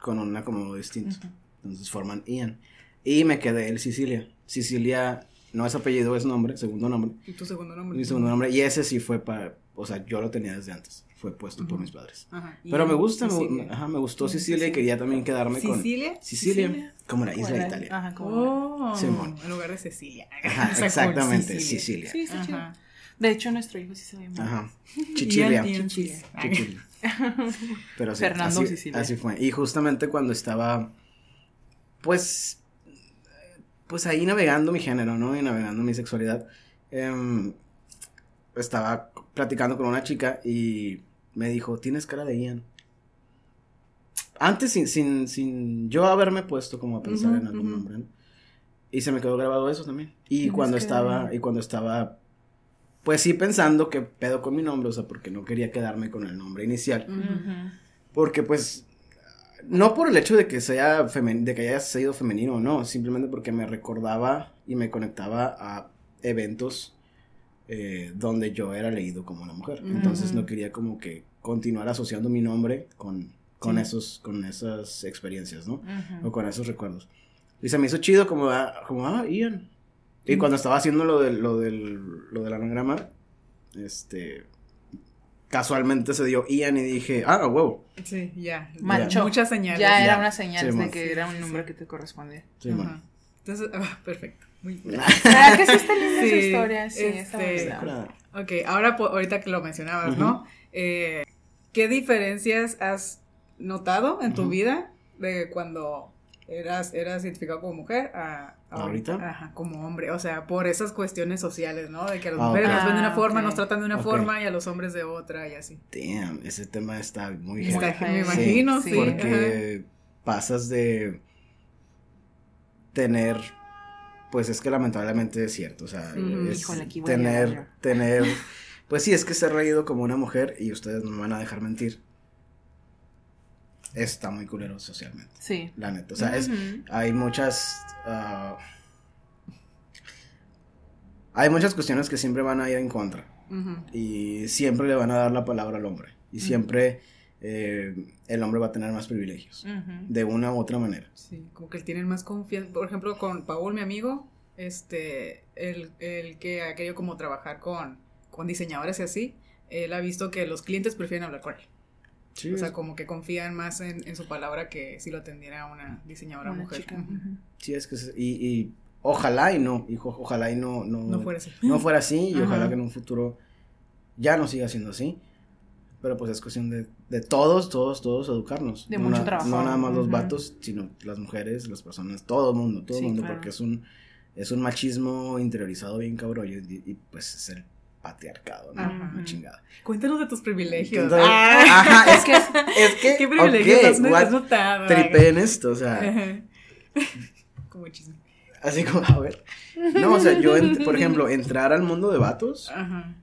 con un acomodo distinto. Ujú. Entonces forman Ian. Y me quedé el Sicilia. Sicilia no es apellido, es nombre, segundo nombre. ¿Y tu segundo nombre? Mi segundo nombre. Y ese sí fue para, o sea, yo lo tenía desde antes. Fue puesto por mis padres. Ajá. Pero me gusta, me, ajá, me gustó Sicilia y quería también quedarme con ¿Sicilia? Sicilia, como la isla de Italia. Ajá, como. Oh, Simón. en lugar de Cecilia. Ajá, O sea, exactamente, Sicilia. Sí. Ajá. De hecho, nuestro hijo sí se ve mal. Ajá. Chichilia. Chichilia. Chichilia. Pero sí, Fernando así, Sicilia. así fue. Y justamente cuando estaba, pues, pues ahí navegando mi género, ¿no? Y navegando mi sexualidad, em, estaba platicando con una chica y me dijo, tienes cara de Ian. Antes, sin, sin, sin yo haberme puesto como a pensar en algún nombre, ¿no? Y se me quedó grabado eso también. Y cuando estaba, y cuando estaba, pues sí pensando que pedo con mi nombre, o sea, porque no quería quedarme con el nombre inicial. Porque pues no por el hecho de que sea femen de que haya sido femenino o no, simplemente porque me recordaba y me conectaba a eventos eh, donde yo era leído como una mujer. Entonces no quería como que continuar asociando mi nombre con, con Sí. esos con esas experiencias, ¿no? O con esos recuerdos. Y se me hizo chido como ah, como ah, Ian. Y cuando estaba haciendo lo del lo del lo del anagrama, este casualmente se dio Ian y dije, "Ah, wow." Sí, ya. Manchó. Muchas señales. Ya Ya. era una señal Sí, de que era un sí. que te correspondía. Sí, Ajá. bueno. Entonces, ah, perfecto. Muy bien. ¿Verdad que sí está linda Sí, su historia? Sí, está este. Curada. Ok, ahora ahorita que lo mencionabas. ¿no? Eh, ¿Qué diferencias has notado en tu vida de cuando eras, eras identificado como mujer a ¿Ahorita? Ajá, como hombre. O sea, por esas cuestiones sociales, ¿no? De que a las Ah, mujeres ok. nos ven de una Ah, forma, nos tratan de una forma y a los hombres de otra y así. Damn, ese tema está muy Está me imagino, Sí, sí. porque pasas de tener pues es que lamentablemente es cierto, o sea, Ujú. es Híjole, tener tener pues sí, es que ser reído como una mujer y ustedes no me van a dejar mentir. Está muy culero socialmente, Sí. la neta, o sea, es hay muchas ah, hay muchas cuestiones que siempre van a ir en contra y siempre le van a dar la palabra al hombre y siempre eh, el hombre va a tener más privilegios de una u otra manera. Sí, como que tienen más confianza. Por ejemplo, con Paul, mi amigo, este, el, el que ha querido como trabajar con, con diseñadores y así, él ha visto que los clientes prefieren hablar con él. Sí, O sea, como que confían más en, en su palabra que si lo atendiera una diseñadora Una mujer. chica. Sí, es que es- y, y ojalá y no, hijo, ojalá y no, no, No fuera así. no fuera así y Ajá. ojalá que en un futuro ya no siga siendo así. Pero pues es cuestión de, de todos, todos, todos educarnos. De no mucho na- trabajo. No nada más los Ujú. vatos, sino las mujeres, las personas, todo el mundo, todo el Sí, mundo, claro. porque es un, es un machismo interiorizado bien cabrón y, pues es el patriarcado, ¿no? Ajá. Una chingada. Cuéntanos de tus privilegios. Entonces, Ah, Ajá, es que, es que, ¿Qué privilegios ok, has, what- has notado? tripé en esto, o sea, Ajá. Como chisme. así como, a ver. No, o sea, yo, por ejemplo, entrar al mundo de vatos Ajá.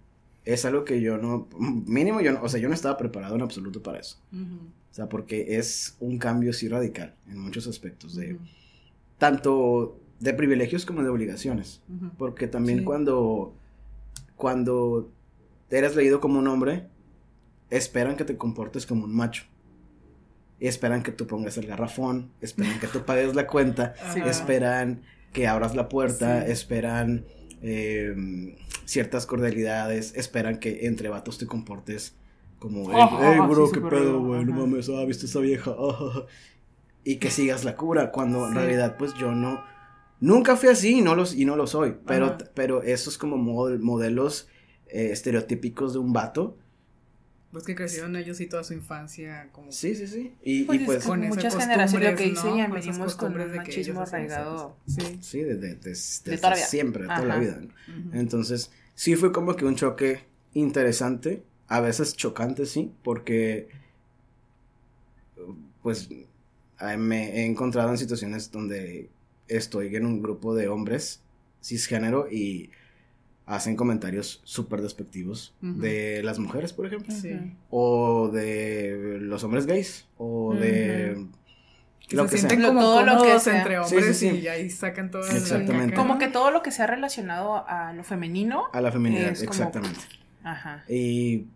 es algo que yo no, mínimo yo no, o sea, yo no estaba preparado en absoluto para eso. O sea, porque es un cambio sí radical en muchos aspectos, de tanto de privilegios como de obligaciones. Porque también Sí. cuando, cuando eres leído como un hombre, esperan que te comportes como un macho. Esperan que tú pongas el garrafón, esperan que tú pagues la cuenta, Sí. esperan que abras la puerta, Sí. esperan eh, ciertas cordialidades, esperan que entre vatos te comportes como, hey, Ajá, hey, bro, sí, qué pedo, güey, no mames, ah, viste esa vieja, y que sigas la cura, cuando en realidad, pues yo no, nunca fui así y no, los, y no lo soy, pero, Ajá. pero esos como mod- modelos eh, estereotípicos de un vato, Pues que crecieron ellos y toda su infancia como sí, sí, sí, y y Pues, pues, es con muchas generaciones lo que dicen, ¿no? venimos con un de que machismo arraigado. Sí. sí, desde, desde- desde toda siempre, de toda la vida. Entonces, sí fue como que un choque interesante, a veces chocante, sí, porque pues ah, me he encontrado en situaciones donde estoy en un grupo de hombres cisgénero y hacen comentarios súper despectivos de las mujeres, por ejemplo, Sí. O de los hombres gays, o de Que lo se que sienten sea. Como todo lo que sea. entre hombres sí, sí. y ahí sacan todo Exactamente. Como que todo lo que sea relacionado a lo femenino. A la feminidad, como- exactamente. Ajá. Y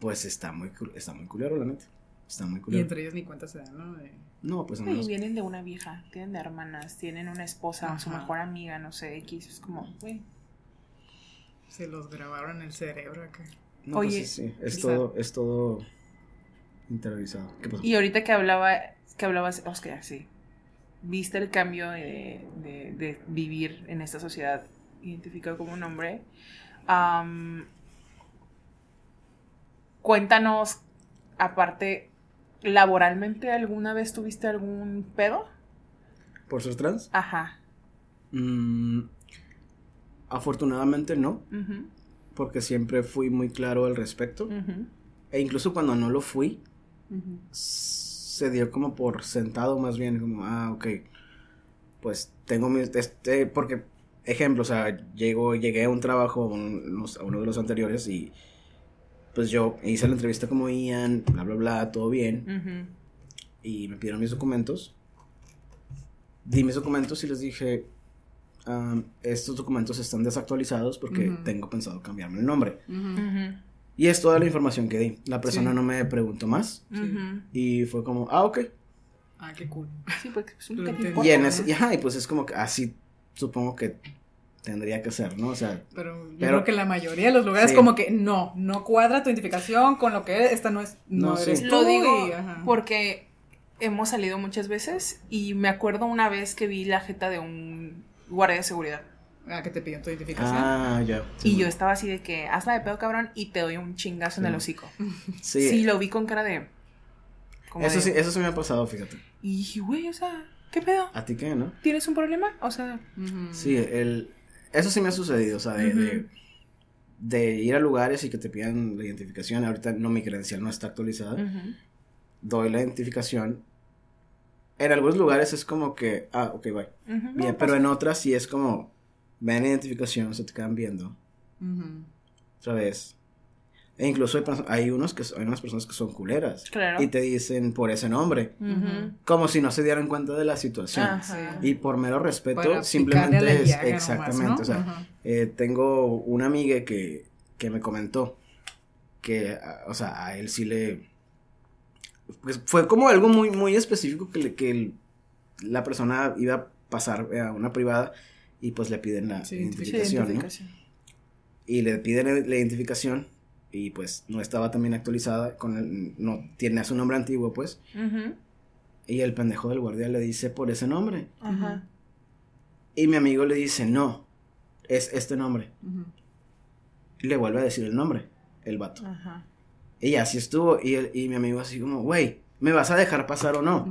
pues está muy, está muy culero, la neta. Está muy Y culero. entre ellos ni cuenta se dan, ¿no? De- No, pues no. Y vienen de una vieja, tienen de hermanas, tienen una esposa, su Ajá. mejor amiga, no sé, X. Es como, güey. Se los grabaron en el cerebro acá. No, pues, Oye, sí, es quizá- todo, es todo interiorizado. ¿Qué pasó? Y ahorita que hablaba, que hablabas, Oscar, sí. Viste el cambio de, de- de vivir en esta sociedad identificado como un hombre. Cuéntanos, aparte, laboralmente, ¿alguna vez tuviste algún pedo? ¿Por ser trans? Ajá. Mm, afortunadamente no, porque siempre fui muy claro al respecto. E incluso cuando no lo fui, se dio como por sentado más bien, como, ah, ok, pues tengo mis, este, porque, ejemplo, o sea, llego, llegué a un trabajo, un- a uno de los anteriores, y pues yo hice la entrevista como Ian, bla, bla, bla, todo bien, Ujú. y me pidieron mis documentos. Di mis documentos y les dije, "Am, estos documentos están desactualizados porque Ujú. tengo pensado cambiarme el nombre. Ujú. Ujú. Y es toda la información que di. La persona Sí. no me preguntó más Sí. Y fue como, ah, ok. Ah, qué cool. Sí, porque es un Y en ese, y, ajá, y pues es como que así supongo que tendría que ser, ¿no? O sea, Pero yo Pero- creo que la mayoría de los lugares Sí. como que no, no cuadra tu identificación con lo que eres, esta no es, no, No, sí. eres tú Lo digo y, ajá. porque hemos salido muchas veces y me acuerdo una vez que vi la jeta de un guardia de seguridad. Ah, que te piden tu identificación. ah, ya. Y yo estaba así de que, hazla de pedo, cabrón, y te doy un chingazo en el Sí. hocico. Sí, Sí, lo vi con cara de... como eso de- sí, eso sí me ha pasado, fíjate. Y dije, güey, o sea, ¿qué pedo? ¿A ti qué, no? ¿Tienes un problema? O sea. Sí, el, eso sí me ha sucedido, o sea, de, de, ir a lugares y que te pidan la identificación. Ahorita no, mi credencial no está actualizada. Doy la identificación. En algunos lugares es como que, ah, ok, bye. Bien, no, pero pues, en otras sí es como, ven la identificación, se te quedan viendo otra vez. E incluso hay, unos que hay unas personas que son culeras Claro. y te dicen por ese nombre, como si no se dieran cuenta de la situación. Ajá. Y por mero respeto, simplemente es nomás, exactamente, ¿no? o sea, eh, tengo una amiga que, que me comentó que, a- o sea, a él sí le... Pues fue como algo muy, muy específico que, le- que el- la persona iba a pasar a una privada y pues le piden la Sí, Sí, identificación, ¿no? identificación. Y le piden la identificación y pues no estaba también actualizada, con el- no tiene su nombre antiguo pues, y el pendejo del guardia le dice por ese nombre. Ajá. Y mi amigo le dice, no, es este nombre. Le vuelve a decir el nombre, el vato. Ajá. Y así estuvo. Y, y mi amigo así como, güey, ¿me vas a dejar pasar o no?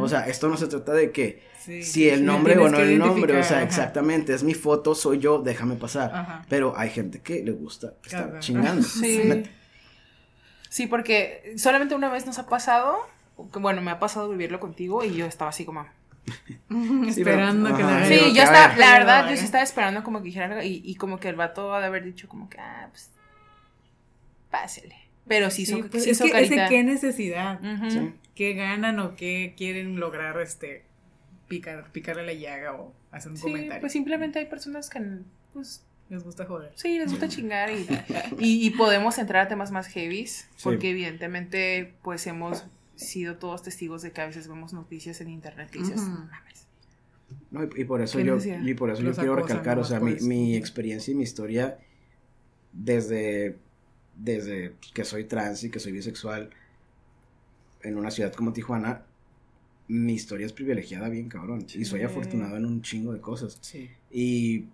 O sea, esto no se trata de que si el nombre o no el nombre, o sea, exactamente, es mi foto, soy yo, déjame pasar. Pero hay gente que le gusta estar chingando. Sí. sí, porque solamente una vez nos ha pasado, bueno, me ha pasado vivirlo contigo y yo estaba así como... esperando que la Sí, yo estaba, la verdad, yo sí estaba esperando como que dijera algo y, y como que el vato ha de haber dicho como que, ah, pues, pásele. Pero sí, son, pues, es que qué necesidad, qué ganan o qué quieren lograr este picar, picarle la llaga o hacer un comentario. Pues simplemente hay personas que pues les gusta joder. Sí, les gusta chingar y, y, podemos entrar a temas más heavies, porque evidentemente pues hemos sido todos testigos de que a veces vemos noticias en internet y dices, no mames. No, y, por eso yo, y por eso yo quiero recalcar, o sea, mi, mi experiencia y mi historia desde desde que soy trans y que soy bisexual en una ciudad como Tijuana, mi historia es privilegiada bien cabrón. Y soy afortunado en un chingo de cosas. Y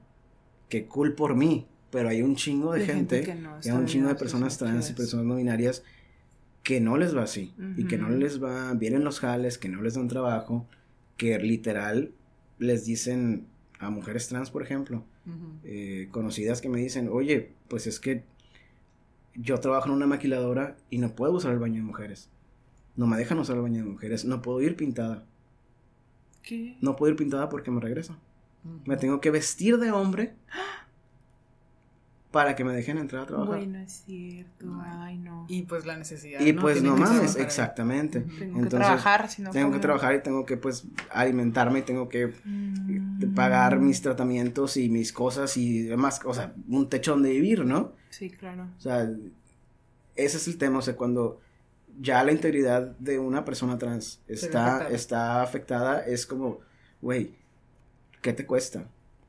qué cool por mí. Pero hay un chingo de, gente, hay un chingo de personas trans y personas no binarias que no les va así. Y que no les va bien en los jales, que no les dan trabajo, que literal les dicen a mujeres trans, por ejemplo, eh, conocidas que me dicen, oye, pues es que yo trabajo en una maquiladora y no puedo usar el baño de mujeres. No me dejan usar el baño de mujeres. No puedo ir pintada. ¿Qué? No puedo ir pintada porque me regreso. Me tengo que vestir de hombre para que me dejen entrar a trabajar. Bueno, es cierto. Ay, no. Y pues la necesidad. Y pues no mames, exactamente. Tengo que trabajar, si no Tengo que trabajar y tengo que pues alimentarme y tengo que mm. pagar mis tratamientos y mis cosas y demás, o sea, un techo donde vivir, ¿no? Sí, claro. O sea, ese es el tema, o sea, cuando ya la integridad de una persona trans está, está afectada, es como, güey, ¿qué te cuesta?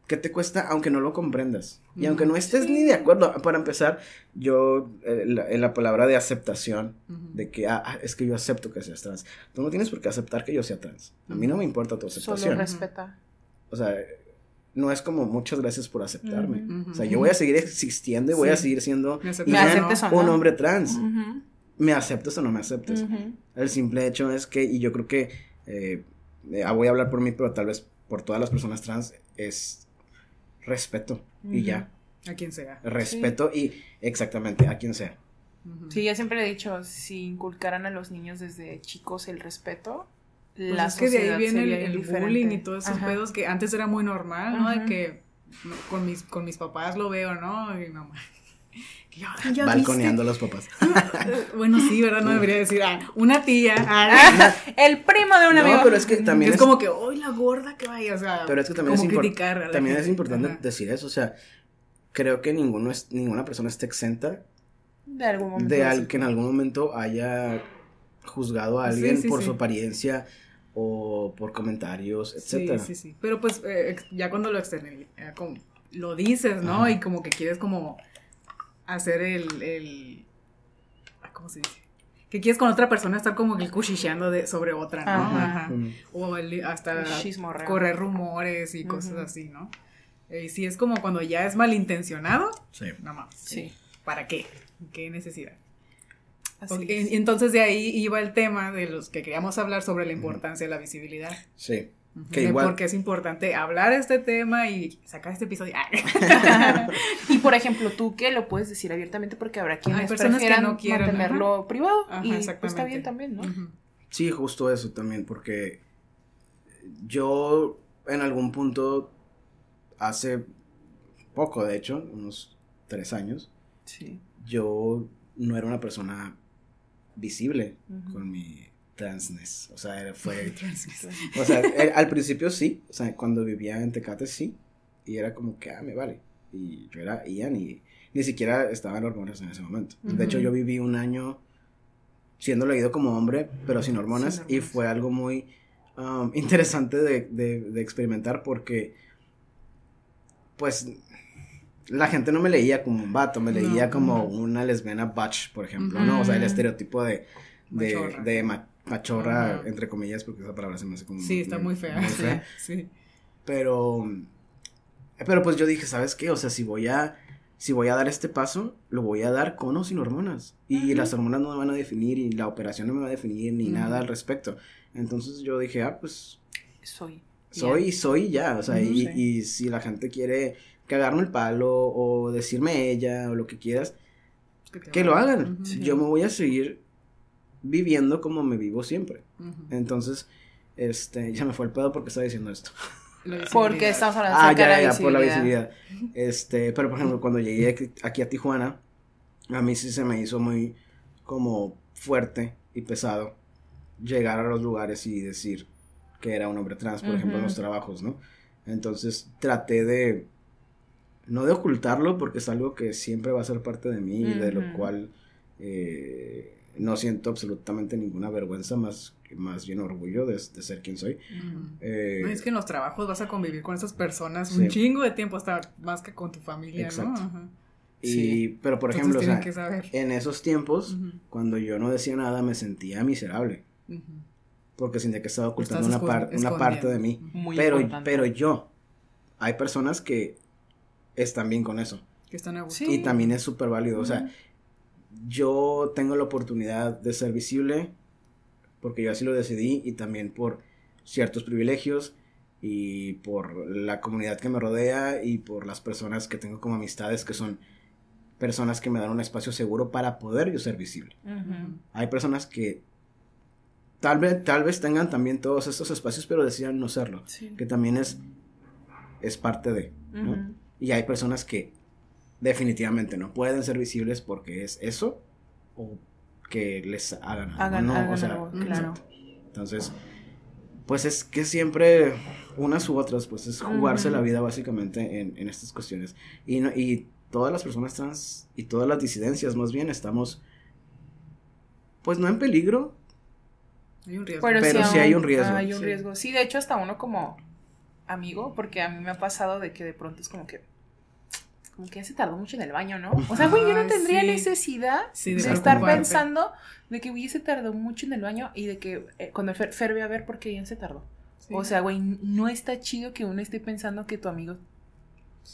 ¿Qué te cuesta aunque no lo comprendas? Y aunque no estés ni de acuerdo, para empezar, yo, eh, en la palabra de aceptación, de que, ah, es que yo acepto que seas trans. Tú no tienes por qué aceptar que yo sea trans. A mí no me importa tu aceptación. Solo respeta. O sea, no es como muchas gracias por aceptarme. o sea, yo voy a seguir existiendo y voy a seguir siendo un hombre trans. Me aceptes o no me aceptes. El simple hecho es que, y yo creo que, eh, eh, voy a hablar por mí, pero tal vez por todas las personas trans, es respeto y ya. A quien sea. Respeto y exactamente a quien sea. Sí, yo siempre he dicho, si inculcaran a los niños desde chicos el respeto, pues la es que de ahí viene el, bullying y todos esos pedos que antes era muy normal, ¿no? De que con mis, con mis papás lo veo, ¿no? Mi mamá. Balconeando a los papás. bueno, sí, ¿verdad? No debería decir, ah, una tía. Ah, el primo de una amigo. No, pero es que también. Es, como que, hoy la gorda que vaya, o sea. Pero es que también, es, también es importante decir eso, o sea, creo que ninguno es, ninguna persona está exenta de algún momento. De al, que en algún momento haya juzgado a alguien por su apariencia o por comentarios, etcétera. Sí, sí, sí. Pero pues eh, ya cuando lo externes, como lo dices, ¿no? Y como que quieres como hacer el, el ¿cómo se dice? Que quieres con otra persona estar como el cuchicheando de, sobre otra, ¿no? Ajá. O hasta correr rumores y cosas así, ¿no? Y si es como cuando ya es malintencionado, sí. nada más. Sí. ¿Para qué? ¿Qué necesidad? Así Entonces de ahí iba el tema de los que queríamos hablar sobre la importancia de la visibilidad. Sí. Porque es importante hablar este tema y sacar este episodio. y por ejemplo, tú que lo puedes decir abiertamente porque habrá quienes personas que no quieren mantenerlo privado. Y pues, está bien también, ¿no? Sí, justo eso también, porque yo en algún punto, hace poco de hecho, unos tres años, yo no era una persona visible con mi transness. O sea, fue. o sea, al principio sí. O sea, cuando vivía en Tecate sí. Y era como que, ah, me vale. Y yo era Ian y ni siquiera estaba en hormonas en ese momento. De hecho, yo viví un año siendo leído como hombre, pero sin hormonas. y fue algo muy um, interesante de, de, experimentar porque, pues, la gente no me leía como un vato, me leía como una lesbiana butch, por ejemplo, ¿no? O sea, el estereotipo de, de, de, machorra, entre comillas, porque esa palabra se me hace como... Sí, está muy fea. Muy fea. sí. Pero Pero pues yo dije, ¿sabes qué? O sea, si voy a, si voy a dar este paso, lo voy a dar con o sin hormonas. Y las hormonas no me van a definir y la operación no me va a definir ni nada al respecto. Entonces yo dije, ah, pues... Soy. Soy y soy ya, o sea, y, y, si la gente quiere cagarme el palo o decirme ella o lo que quieras, que, lo hagan. Yo me voy a seguir viviendo como me vivo siempre. Entonces, este, ya me fue el pedo porque estaba diciendo esto. Porque estamos hablando ah, ya, ya, por la visibilidad. Este, pero por ejemplo, cuando llegué aquí a Tijuana, a mí sí se me hizo muy como fuerte y pesado llegar a los lugares y decir que era un hombre trans, por ejemplo, en los trabajos, ¿no? Entonces traté de, no de ocultarlo, porque es algo que siempre va a ser parte de mí y de lo cual eh, no siento absolutamente ninguna vergüenza, más, más bien orgullo de, ser quien soy. Eh, es que en los trabajos vas a convivir con esas personas un chingo de tiempo, hasta más que con tu familia, Exacto. ¿no? Y, pero por ejemplo, en esos tiempos, cuando yo no decía nada, me sentía miserable. Porque sentía que estaba ocultando una, una parte de mí. pero, pero yo, hay personas que están bien con eso. Que están a gusto. Y también es súper válido. O sea, yo tengo la oportunidad de ser visible porque yo así lo decidí y también por ciertos privilegios y por la comunidad que me rodea y por las personas que tengo como amistades que son personas que me dan un espacio seguro para poder yo ser visible. Hay personas que tal vez, tal vez tengan también todos estos espacios, pero decidan no serlo, que también es, es parte de, Y hay personas que definitivamente no pueden ser visibles porque es eso o que les hagan algo, ¿no? claro. Entonces, pues es que siempre unas u otras, pues es jugarse la vida básicamente en, en estas cuestiones. Y, y todas las personas trans y todas las disidencias más bien estamos, pues no en peligro. Hay un riesgo. Pero, sí, hay un riesgo. Hay un riesgo. Sí, de hecho hasta uno como amigo, porque a mí me ha pasado de que de pronto es como que como que ya se tardó mucho en el baño, ¿no? O sea, güey, yo no tendría necesidad de, estar pensando de que, güey, se tardó mucho en el baño y de que eh, cuando Fer, Fer ve a ver por qué ya se tardó. O sea, güey, no está chido que uno esté pensando que tu amigo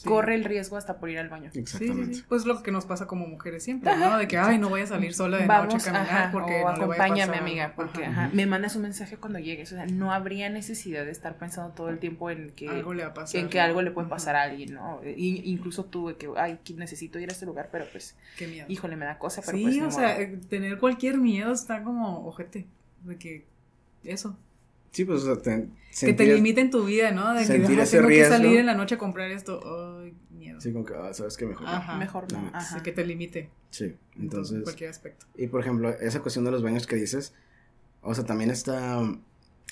corre el riesgo hasta por ir al baño. Exactamente. Sí, Pues lo que nos pasa como mujeres siempre, ¿no? De que, ay, no voy a salir sola de noche a caminar porque o acompáñame, amiga, porque me mandas un mensaje cuando llegues. O sea, no habría necesidad de estar pensando todo el tiempo en que algo le, en que algo le puede pasar a alguien, ¿no? incluso tú, de que, ay, necesito ir a este lugar, pero pues, Qué miedo. híjole, me da cosa, pero sí, pues, o sea, eh, tener cualquier miedo está como, ojete, de que eso, Sí, pues, o sea, que te limiten tu vida, ¿no? De que tengo que salir en la noche a comprar esto. Ay, miedo. Sí, como que, ah, sabes que mejor. Ajá, mejor no. Ajá. que te limite. Sí, entonces. En cualquier aspecto. Y por ejemplo, esa cuestión de los baños que dices, o sea, también está.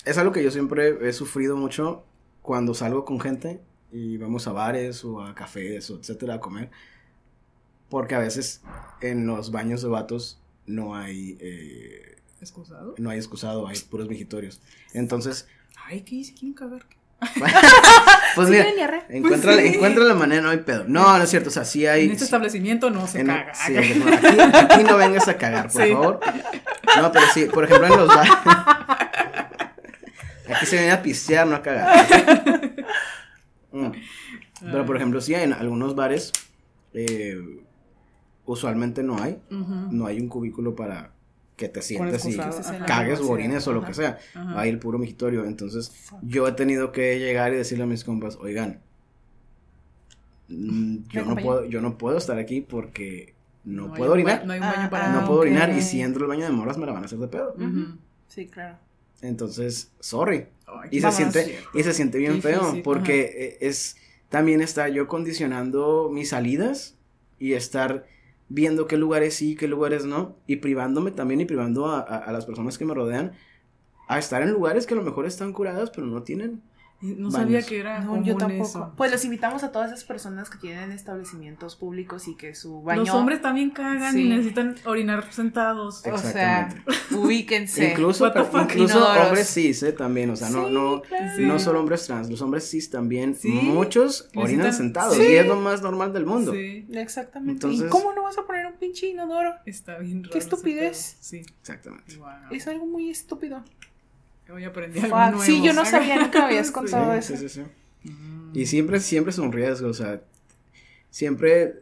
Es algo que yo siempre he sufrido mucho cuando salgo con gente y vamos a bares o a cafés o etcétera a comer. Porque a veces en los baños de vatos no hay. Eh, ¿Excusado? No hay excusado, hay puros vigitorios. Entonces. Ay, ¿qué dice? ¿Quién cagar? pues mira, encuentra, pues encuentra la manera, no hay pedo. No, no es cierto, o sea, sí hay. En este establecimiento no se caga. Sí, aquí, aquí, no vengas a cagar, por favor. No, pero sí, por ejemplo, en los bares. aquí se viene a pistear, no a cagar. Mm. Pero por ejemplo, sí, en algunos bares, eh, usualmente no hay. No hay un cubículo para que te sientes y cagues o orines o lo que sea. Ahí el puro migitorio. Entonces, yo he tenido que llegar y decirle a mis compas, oigan, mm, yo no puedo, yo no puedo estar aquí porque no, puedo orinar. no hay un baño para No puedo orinar y si entro al baño de moras me la van a hacer de pedo. Sí, claro. Entonces, sorry. y se siente, y se siente bien feo porque e, es también está yo condicionando mis salidas y estar viendo qué lugares sí, qué lugares no, y privándome también y privando a, a, las personas que me rodean a estar en lugares que a lo mejor están curadas, pero no tienen no sabía que era no, yo tampoco. Pues los invitamos a todas esas personas que tienen establecimientos públicos y que su baño. Los hombres también cagan y necesitan orinar sentados. O sea, ubíquense. incluso incluso hombres cis, ¿eh? También, o sea, no, no, no solo hombres trans, los hombres cis también, muchos orinan sentados y es lo más normal del mundo. Sí, exactamente. ¿Y cómo no vas a poner un pinche inodoro? Está bien raro. Qué estupidez. Sí. Exactamente. Es algo muy estúpido. Hoy aprendí algo nuevo. Sí, yo no sabía, nunca habías contado eso. Sí, sí, sí. Y siempre, siempre es un riesgo, o sea, siempre,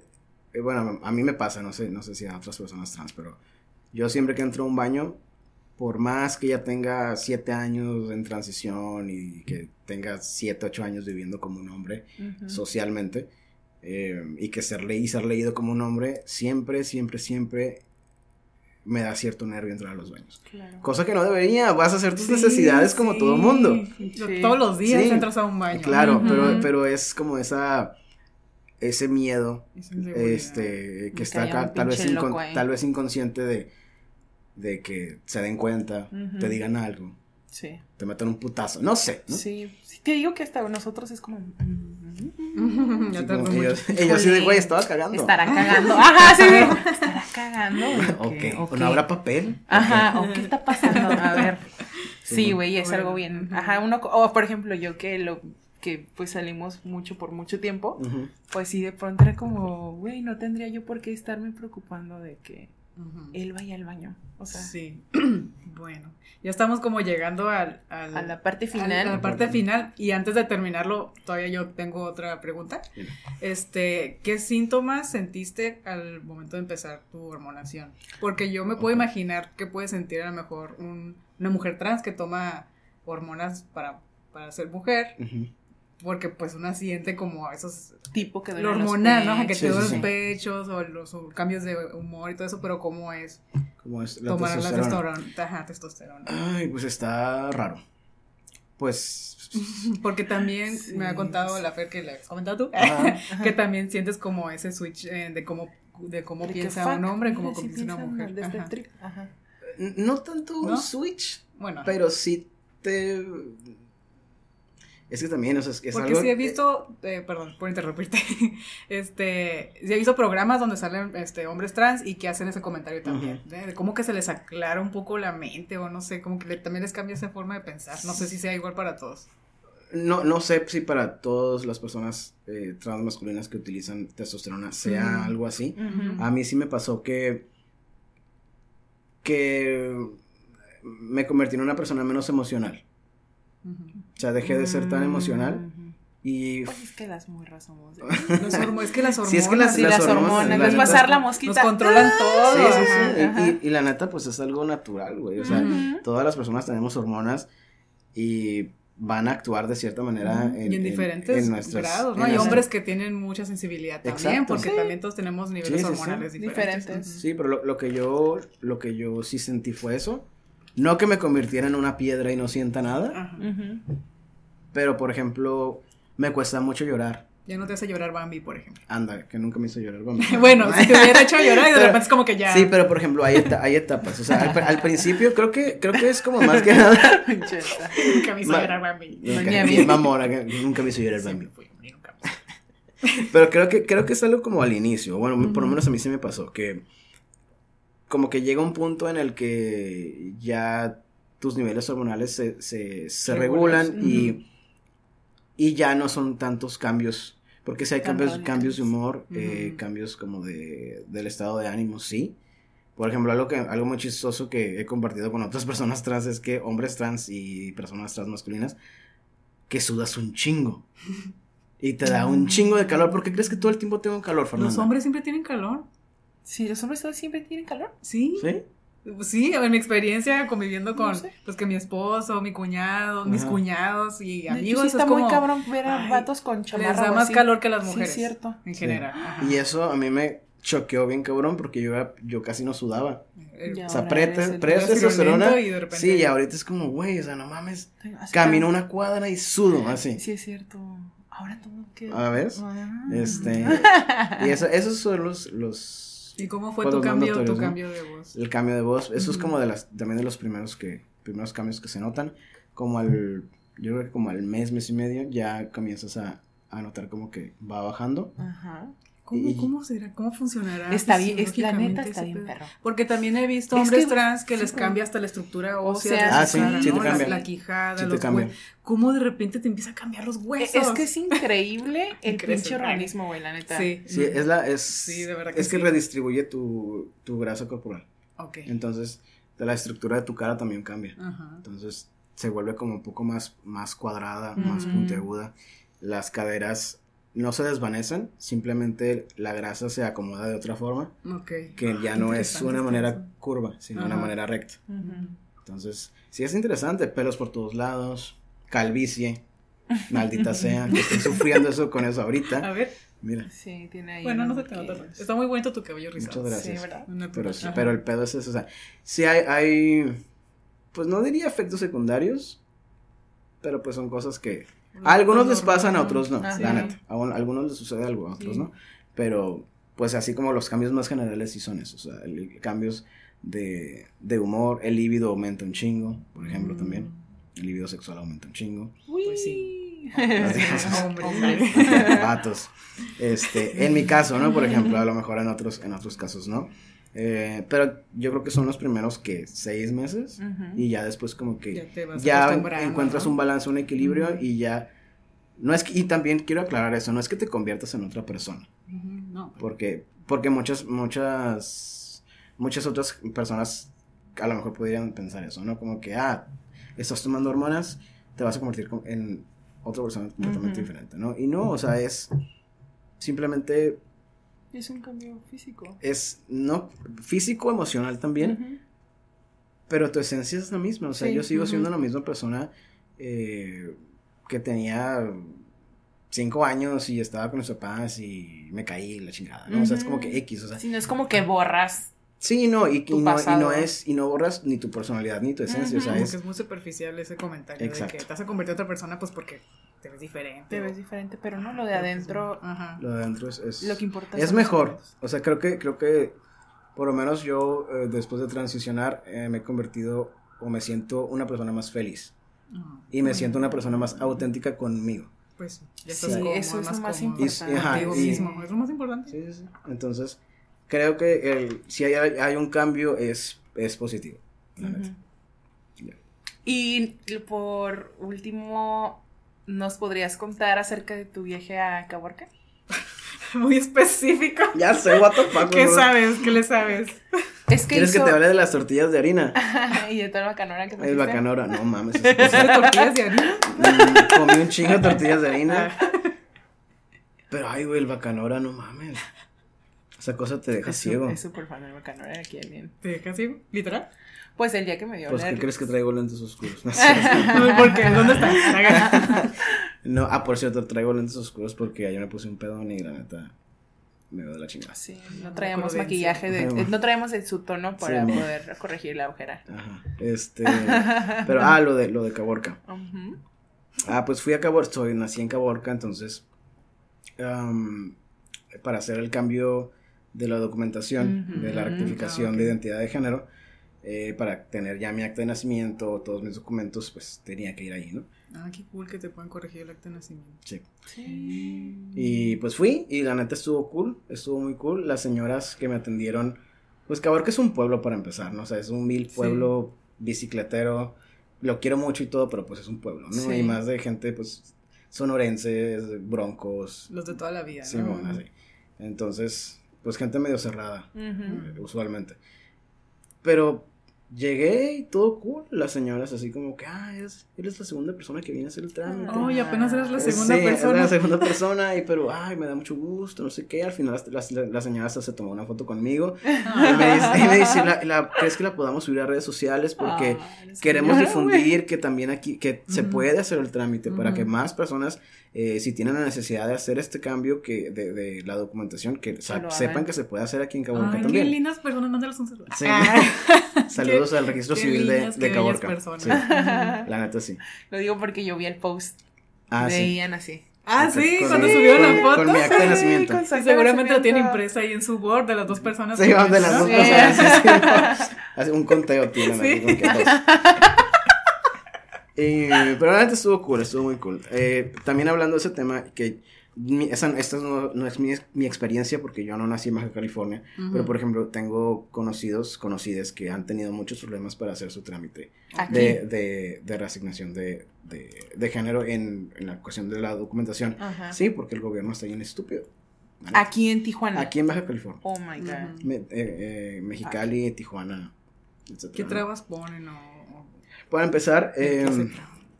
eh, bueno, a mí me pasa, no sé, no sé si a otras personas trans, pero yo siempre que entro a un baño, por más que ya tenga siete años en transición y que tenga siete, ocho años viviendo como un hombre socialmente, eh, y que ser, le ser leído como un hombre, siempre, siempre, siempre me da cierto nervio entrar a los baños. Cosa que no debería, vas a hacer tus necesidades como todo mundo. Todos los días entras a un baño. Claro, pero, pero es como esa ese miedo este que está acá tal vez tal vez inconsciente de, de que se den cuenta, te digan algo. Sí. Te metan un putazo, no sé, Sí, te digo que hasta nosotros es como ellos, ellos sí de güey, estaba cagando. Estará cagando. Ajá, sí, estará cagando. Okay. ok, no habrá papel. Ajá, o qué está pasando, a ver. Sí, güey, es algo bien. Ajá, uno, o por ejemplo, yo que lo que pues salimos mucho por mucho tiempo, pues sí, de pronto era como, güey, no tendría yo por qué estarme preocupando de que él vaya al baño. O sea. Sí. bueno, ya estamos como llegando al, a la parte final. A la parte final. Y antes de terminarlo, todavía yo tengo otra pregunta. Este, ¿qué síntomas sentiste al momento de empezar tu hormonación? Porque yo me puedo imaginar que puede sentir a lo mejor una mujer trans que toma hormonas para, para ser mujer porque pues una siente como esos tipo que lo hormonal, ¿no? Que te duelen los pechos o los cambios de humor y todo eso, pero cómo es, ¿Cómo es la tomar testosterona. la testosterona. Ay, pues está raro. Pues porque también me ha contado la Fer que le has comentado tú, que también sientes como ese switch eh, de cómo de cómo piensa un hombre, cómo piensa una mujer. Este Ajá. No tanto un switch, bueno, pero sí te es que también, o sea, es, Porque sí he visto, eh, perdón por interrumpirte, este, sí he visto programas donde salen este, hombres trans y que hacen ese comentario también, de, cómo que se les aclara un poco la mente o no sé, como que también les cambia esa forma de pensar, no sé si sea igual para todos. No, no sé si para todas las personas eh, trans masculinas que utilizan testosterona sea algo así. A mí sí me pasó que, que me convertí en una persona menos emocional. O sea, dejé de ser tan emocional. Y... Pues es que las morras somos. es que las hormonas. Sí, es que las, sí, las, hormonas. Es pasar la mosquita. Nos controlan todo. Sí, sí, sí. Y, y, la neta, pues es algo natural, güey. O sea, todas las personas tenemos hormonas y van a actuar de cierta manera en, y en diferentes grados, ¿no? Hay hombres que tienen mucha sensibilidad también, porque también todos tenemos niveles hormonales diferentes. Sí, pero lo, lo, que yo, lo que yo sí sentí fue eso. No que me convirtiera en una piedra y no sienta nada. Pero, por ejemplo, me cuesta mucho llorar. Ya no te hace llorar Bambi, por ejemplo. Anda, que nunca me hizo llorar Bambi. bueno, si te hubiera hecho llorar y de repente es como que ya. Sí, pero por ejemplo, hay, hay etapas. O sea, al, principio creo que, creo que es como más que nada. nunca me hizo llorar Bambi. Nunca, mamona, que nunca me hizo llorar Bambi. pero creo que, creo que es algo como al inicio. Bueno, por lo menos a mí sí me pasó. Que como que llega un punto en el que ya tus niveles hormonales se, se, regulan y, y ya no son tantos cambios. Porque si hay cambios, cambios de humor, eh, cambios como de, del estado de ánimo, sí. Por ejemplo, algo, que, algo muy chistoso que he compartido con otras personas trans es que hombres trans y personas trans masculinas, que sudas un chingo. Y te da un chingo de calor. ¿Por qué crees que todo el tiempo tengo calor, Fernanda? Los hombres siempre tienen calor. Sí, los hombres siempre tienen calor. Sí. Sí. Sí, en mi experiencia conviviendo con, pues que mi esposo, mi cuñado, mis cuñados y amigos. está muy cabrón ver a vatos con chamarra. Les da más calor que las mujeres. Sí, cierto. En general. Y eso a mí me choqueó bien cabrón porque yo, yo casi no sudaba. o sea, prete, testosterona. Sí, y ahorita es como, güey, o sea, no mames. Camino una cuadra y sudo, así. Sí, es cierto. Ahora todo queda. A ver. Ah. Este. y eso, esos son los, los ¿Y cómo fue tu cambio, tu cambio de voz? El cambio de voz, eso es como de las, también de los primeros que, primeros cambios que se notan, como al, yo creo que como al mes, mes y medio, ya comienzas a, a notar como que va bajando. Ajá. ¿Cómo, ¿Cómo, será? ¿Cómo funcionará? Está bien, es la neta está bien perro. Porque también he visto hombres trans que les cambia hasta la estructura ósea. ah, sí, sí te cambia. La, quijada, los huesos. ¿Cómo de repente te empieza a cambiar los huesos? Es que es increíble el pinche organismo, güey, la neta. Sí. Sí, es la, es, sí, de verdad que es que redistribuye tu, tu grasa corporal. Ok. Entonces, la estructura de tu cara también cambia. Ajá. Entonces, se vuelve como un poco más, más cuadrada, más puntiaguda. las caderas no se desvanecen, simplemente la grasa se acomoda de otra forma, que ya no es una manera curva, sino una manera recta. Entonces, sí es interesante, pelos por todos lados, calvicie, maldita sea, que estoy sufriendo eso con eso ahorita. A ver. Mira. Sí, tiene ahí. Bueno, no se te nota. Está muy bonito tu cabello rizado. Muchas gracias. Sí, ¿verdad? Pero, pero el pedo es eso, o sea, sí hay, hay, pues no diría efectos secundarios, pero pues son cosas que a algunos les pasan, a otros no, la neta. A, algunos les sucede algo, a otros no. Pero, pues así como los cambios más generales sí son esos. O sea, el, cambios de, de, humor, el líbido aumenta un chingo, por ejemplo, también. El líbido sexual aumenta un chingo. Pues sí. Vatos. Este, en mi caso, ¿no? Por ejemplo, a lo mejor en otros, en otros casos, ¿no? Eh, pero yo creo que son los primeros que seis meses y ya después como que ya, encuentras un balance, un equilibrio y ya no es que, y también quiero aclarar eso, no es que te conviertas en otra persona. No. Porque porque muchas muchas muchas otras personas a lo mejor podrían pensar eso, ¿no? Como que ah, estás tomando hormonas, te vas a convertir en otra persona completamente diferente, ¿no? Y no, o sea, es simplemente es un cambio físico. Es, no, físico, emocional también. Pero tu esencia es la misma. O sea, yo sigo siendo la misma persona eh, que tenía cinco años y estaba con mis papás y me caí la chingada, ¿no? O sea, es como que X, o sea. Sí, no es como que borras. Sí, no, y, y, no, y no, es, y no borras ni tu personalidad ni tu esencia, o sea, es... es muy superficial ese comentario de que te vas a convertir en otra persona pues porque te ves diferente. Te ves diferente, pero no, lo de adentro. Lo de adentro es, Lo que importa es mejor. O sea, creo que, creo que por lo menos yo, eh, después de transicionar, eh, me he convertido o me siento una persona más feliz. Ah, y me siento una persona más auténtica conmigo. Pues sí, eso es lo más importante. Y, mismo, es lo más importante. Sí, sí, sí. Entonces, creo que el, si hay, hay un cambio es, es positivo. Y por último, ¿Nos podrías contar acerca de tu viaje a Caborca? Muy específico. Ya sé, what the fuck. ¿Qué sabes? ¿Qué le sabes? Es que ¿Quieres que te hable de las tortillas de harina? y de toda la bacanora que te El bacanora, no mames. ¿De tortillas de harina? Mm, comí un chingo de tortillas de harina. Pero ay, güey, el bacanora, no mames. Esa cosa te deja ciego. Es súper fan del bacanora aquí bien. ¿Te deja ciego? ¿Literal? Pues el día que me dio. Pues, ¿qué crees que traigo lentes oscuros? No, ¿Por qué? ¿Dónde está? no, ah, por cierto, traigo lentes oscuros porque ayer me puse un pedo y la neta me veo de la chingada. Sí, no traíamos maquillaje, de, no traíamos de su tono para poder corregir la agujera. Ajá, este, pero, ah, lo de, lo de Caborca. Ah, pues fui a Caborca, soy, nací en Caborca, entonces, para hacer el cambio de la documentación, de la rectificación de identidad de género, eh, para tener ya mi acta de nacimiento, todos mis documentos, pues tenía que ir ahí, ¿no? Ah, qué cool que te puedan corregir el acta de nacimiento. Sí. Y pues fui y la neta estuvo cool, estuvo muy cool. Las señoras que me atendieron, pues que es un pueblo para empezar, ¿no? O sea, es un mil pueblo bicicletero. Lo quiero mucho y todo, pero pues es un pueblo, ¿no? Y más de gente, pues, sonorenses, broncos. Los de toda la vida, sí, Bueno, así. Entonces, pues gente medio cerrada, eh, usualmente. Pero Llegué y todo cool. Las señoras así como que, ah, eres, eres la segunda persona que viene a hacer el trámite. Oh, y apenas eres la segunda sí, persona. la segunda persona, y pero, ay, me da mucho gusto, no sé qué. Al final la, la, señora hasta se tomó una foto conmigo. Y me dice, y me dice la, ¿crees que la podamos subir a redes sociales? Porque queremos difundir que también aquí, que se puede hacer el trámite para que más personas, eh, si tienen la necesidad de hacer este cambio que de, de la documentación, que sepan que se puede hacer aquí en Cabo Ay, también. Qué lindas personas, un saludo. Sí. Saludos al registro civil de, de Caborca. La neta sí. Lo digo porque yo vi el post. Ah, Veían así. Ah, sí, cuando subió la foto. Con mi acta de nacimiento. seguramente lo tiene impresa ahí en su board de las dos personas. Sí, de las dos personas. Sí, un conteo tienen aquí pero la neta estuvo cool, estuvo muy cool. Eh, también hablando de ese tema, que esa, esta no, es mi, mi, experiencia porque yo no nací en Baja California, pero por ejemplo tengo conocidos, conocidas que han tenido muchos problemas para hacer su trámite de, de, de, reasignación de, de, género en, en, la cuestión de la documentación. Sí, porque el gobierno está bien estúpido. Aquí en Tijuana. Aquí en Baja California. Oh my God. Eh, eh, Mexicali, Tijuana, ¿Qué trabas ponen? O... Para empezar, eh,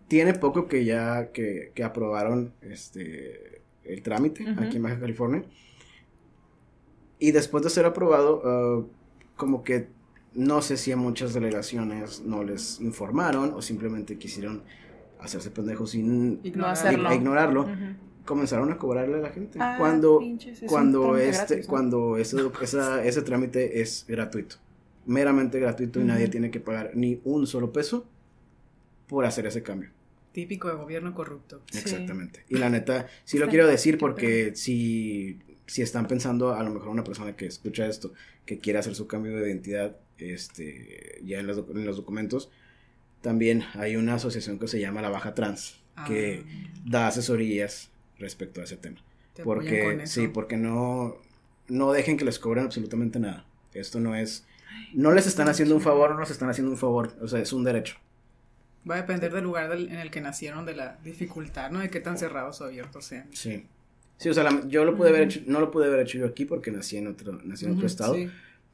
tiene poco que ya que, que aprobaron este el trámite aquí en Baja California. Y después de ser aprobado, ah, como que no sé si a muchas delegaciones no les informaron o simplemente quisieron hacerse pendejos sin ignorarlo. Comenzaron a cobrarle a la gente. Ah, cuando cuando este cuando ese, ese trámite es gratuito. Meramente gratuito y nadie tiene que pagar ni un solo peso por hacer ese cambio. Típico de gobierno corrupto. Exactamente. Y la neta, sí lo quiero decir porque si, si están pensando, a lo mejor una persona que escucha esto, que quiere hacer su cambio de identidad, este, ya en los, en los documentos, también hay una asociación que se llama La Baja Trans, que ah. da asesorías respecto a ese tema. Porque, sí, porque no, no dejen que les cobren absolutamente nada. Esto no es, no les están haciendo un favor, no les están haciendo un favor, o sea, es un derecho. Va a depender del lugar en el que nacieron, de la dificultad, ¿no? De qué tan cerrados o abiertos sean. Sí. Sí, o sea, yo lo pude haber hecho, no lo pude haber hecho yo aquí porque nací en otro, nací en otro estado.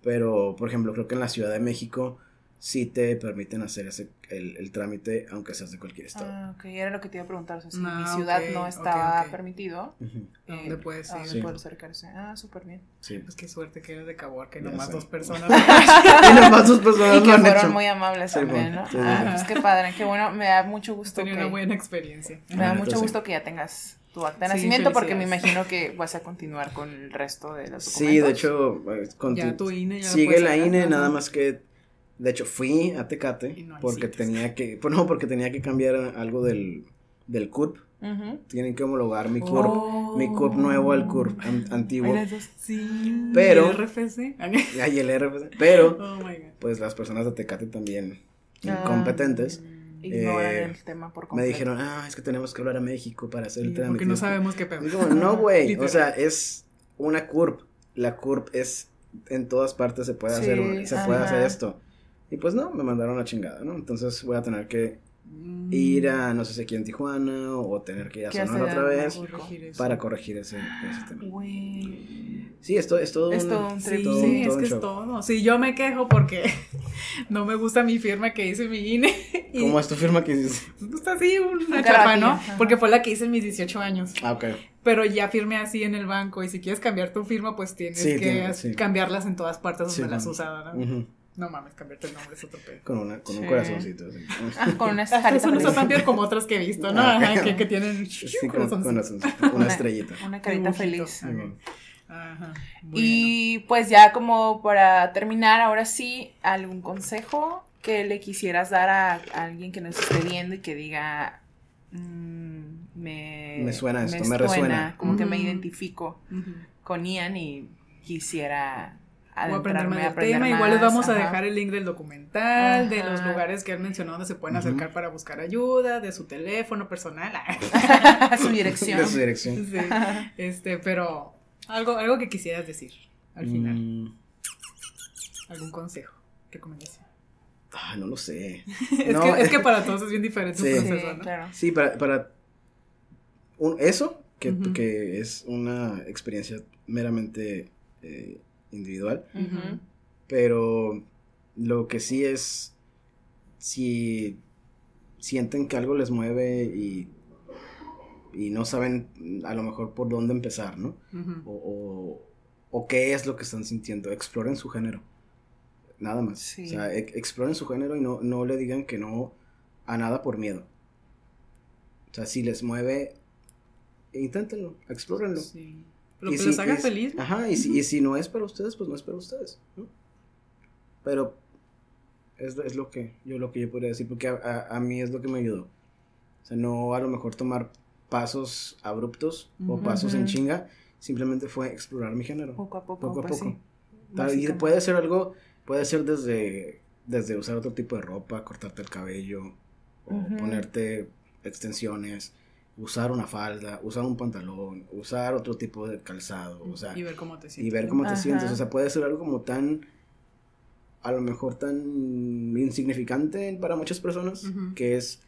Pero, por ejemplo, creo que en la Ciudad de México sí te permiten hacer ese, el, el, trámite aunque seas de cualquier estado. Ah, ok, era lo que te iba a preguntar, o sea, si mi ah, ciudad no estaba permitido, ¿dónde puedes ir? Sí. puedo acercarse? Ah, súper bien. Sí. Pues qué suerte que eres de Cabor, que nomás dos personas. y nomás dos personas y que fueron muy amables también, ¿no? ah, pues qué padre, qué bueno, me da mucho gusto Tenía una buena experiencia. Me da mucho gusto que ya tengas tu acta de nacimiento porque me imagino que vas a continuar con el resto de los documentos. Sí, de hecho, eh, ya tu INE ya sigue la INE, nada más que de hecho, fui a Tecate porque tenía que, pues no, porque tenía que cambiar algo del, del CURP. Tienen que homologar mi CURP, mi CURP nuevo al CURP antiguo. Sí. Pero. ¿El RFC? Ay, el RFC. Pero, oh pues las personas de Tecate también ah, incompetentes. Eh, el tema por completo. Me dijeron, ah, es que tenemos que hablar a México para hacer el trámite. Porque no sabemos qué pedo. Digo, no, güey. o sea, es una CURP. La CURP es en todas partes se puede hacer, se puede hacer esto. Y pues no, me mandaron la chingada, ¿no? Entonces voy a tener que ir a, no sé si aquí en Tijuana o tener que ir a Sonora otra vez para corregir ese, ese tema. Sí, esto es todo es todo un sí, sí es que es todo. Sí, yo me quejo porque no me gusta mi firma que hice mi INE. ¿Cómo es tu firma que hiciste? Gusta así, una chapa, ¿no? Porque fue la que hice en mis 18 años. Ah, ok. Pero ya firmé así en el banco y si quieres cambiar tu firma, pues tienes que cambiarlas en todas partes donde las has usado, ¿no? No mames, cambiarte el nombre es otro pedo. Con, una, con un corazoncito. Así. Ah, con una Eso no tan bien como otras que he visto, ¿no? Ajá, que, que, tienen sí, con, con una, estrellita. Una carita feliz. Ajá. Y pues ya como para terminar, ahora sí, ¿algún consejo que le quisieras dar a, alguien que nos esté viendo y que diga, mmm, me, me suena esto, me, me resuena? Como que me identifico con Ian y quisiera o aprender más del tema. Igual les vamos a dejar el link del documental, de los lugares que han mencionado donde se pueden acercar para buscar ayuda, de su teléfono personal. su dirección. De su dirección. Sí. Este, pero algo, algo que quisieras decir al final. Mm. ¿Algún consejo? ¿Recomendación? Ah, no lo sé. es, que, es, que, para todos es bien diferente sí. proceso, ¿no? Claro. Sí, para, para un, eso, que, que, es una experiencia meramente eh, individual. Pero lo que sí es, si sienten que algo les mueve y, y no saben a lo mejor por dónde empezar, ¿no? o, o, qué es lo que están sintiendo, exploren su género. Nada más. O sea, exploren su género y no, no le digan que no a nada por miedo. O sea, si les mueve, inténtenlo, explórenlo. Sí. Lo que les haga feliz. Ajá, y si, y si no es para ustedes, pues no es para ustedes, ¿no? Pero es, es lo que yo lo que yo podría decir, porque a, a, mí es lo que me ayudó. O sea, no a lo mejor tomar pasos abruptos o pasos en chinga, simplemente fue explorar mi género. Poco a poco. Poco a pues poco. y puede ser algo, puede ser desde, desde usar otro tipo de ropa, cortarte el cabello, o ponerte extensiones, usar una falda, usar un pantalón, usar otro tipo de calzado, o sea, y ver cómo te sientes. Y ver cómo te sientes, o sea, puede ser algo como tan a lo mejor tan insignificante para muchas personas, que es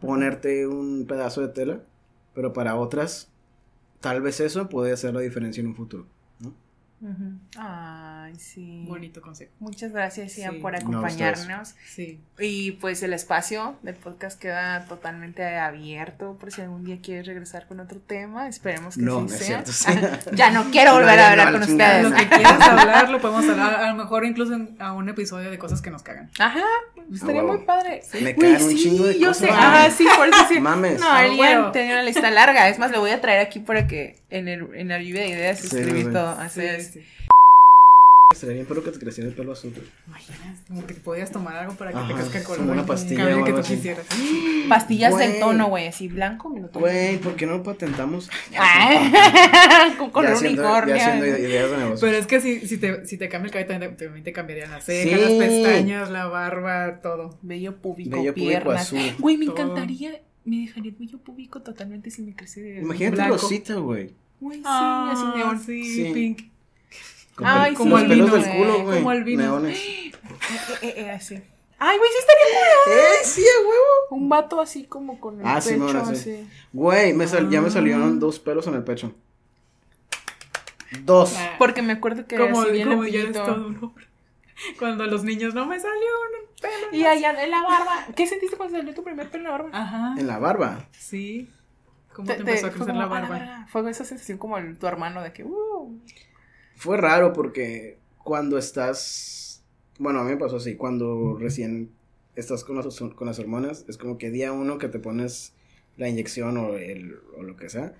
ponerte un pedazo de tela, pero para otras tal vez eso puede hacer la diferencia en un futuro, ¿no? Ay, sí. Bonito consejo. Muchas gracias, Ian, por acompañarnos. sí. Y pues el espacio del podcast queda totalmente abierto por si algún día quieres regresar con otro tema. Esperemos que no, sí es sea. Cierto, ya no quiero volver a hablar con ustedes. Lo que quieras hablar, lo podemos hablar. A lo mejor incluso a un episodio de cosas que nos cagan. Ajá, estaría muy padre. Me cagan un chingo de yo cosas. sé. Ajá, sí, por eso sí. Mames. No, Ian tenía una lista larga. Es más, le voy a traer aquí para que en, el, en la lluvia de ideas Sí, escribir sí. todo. Así Sí, es. Sí. Sería bien, pero que te creciera el pelo azul. Imaginas, como que podías tomar algo para que Ajá, te crezca el color. como una pastilla que tú así. quisieras. Pastillas Güey. del tono, güey. Así blanco me lo tomo. Güey, ¿por qué no patentamos? Ay, con color unicornio. ya haciendo ideas de negocio. Pero es que si, si, te, si te cambia el cabello, también te, también te cambiarían las cejas, Sí. las pestañas, la barba, todo. Bello público, Bello público piernas. azul. Güey, me Todo. encantaría. Me dejaría el bello público totalmente si me crece. Imagínate blanco. Rosita, güey. Güey, sí, Ah, así neón. Sí, Sí. pink. Con Ay, pel- como los el pelos vino, del culo, eh, güey. como el vino. Neones. Eh, eh, eh, así. Ay, güey, sí estaría cool. ¡Eh, sí, a huevo! Un vato así como con el Ah, sí, pecho hacer. así. Güey, me sal- ya me Ah. salieron dos pelos en el pecho. Dos. Ah, Porque me acuerdo que como así bien como ya eres todo un hombre. Cuando los niños no me salió un pelo. Y allá en la barba. ¿Qué sentiste cuando salió tu primer pelo en la barba? Ajá. En la barba. Sí. ¿Cómo Te- te, te- empezó a fue crecer como, la "Ah, barba? verga". Fue esa sensación como el, tu hermano de que, uh. Fue raro porque cuando estás. Bueno, a mí me pasó así. Cuando recién estás con las, con las hormonas, es como que día uno que te pones la inyección o, el, o lo que sea,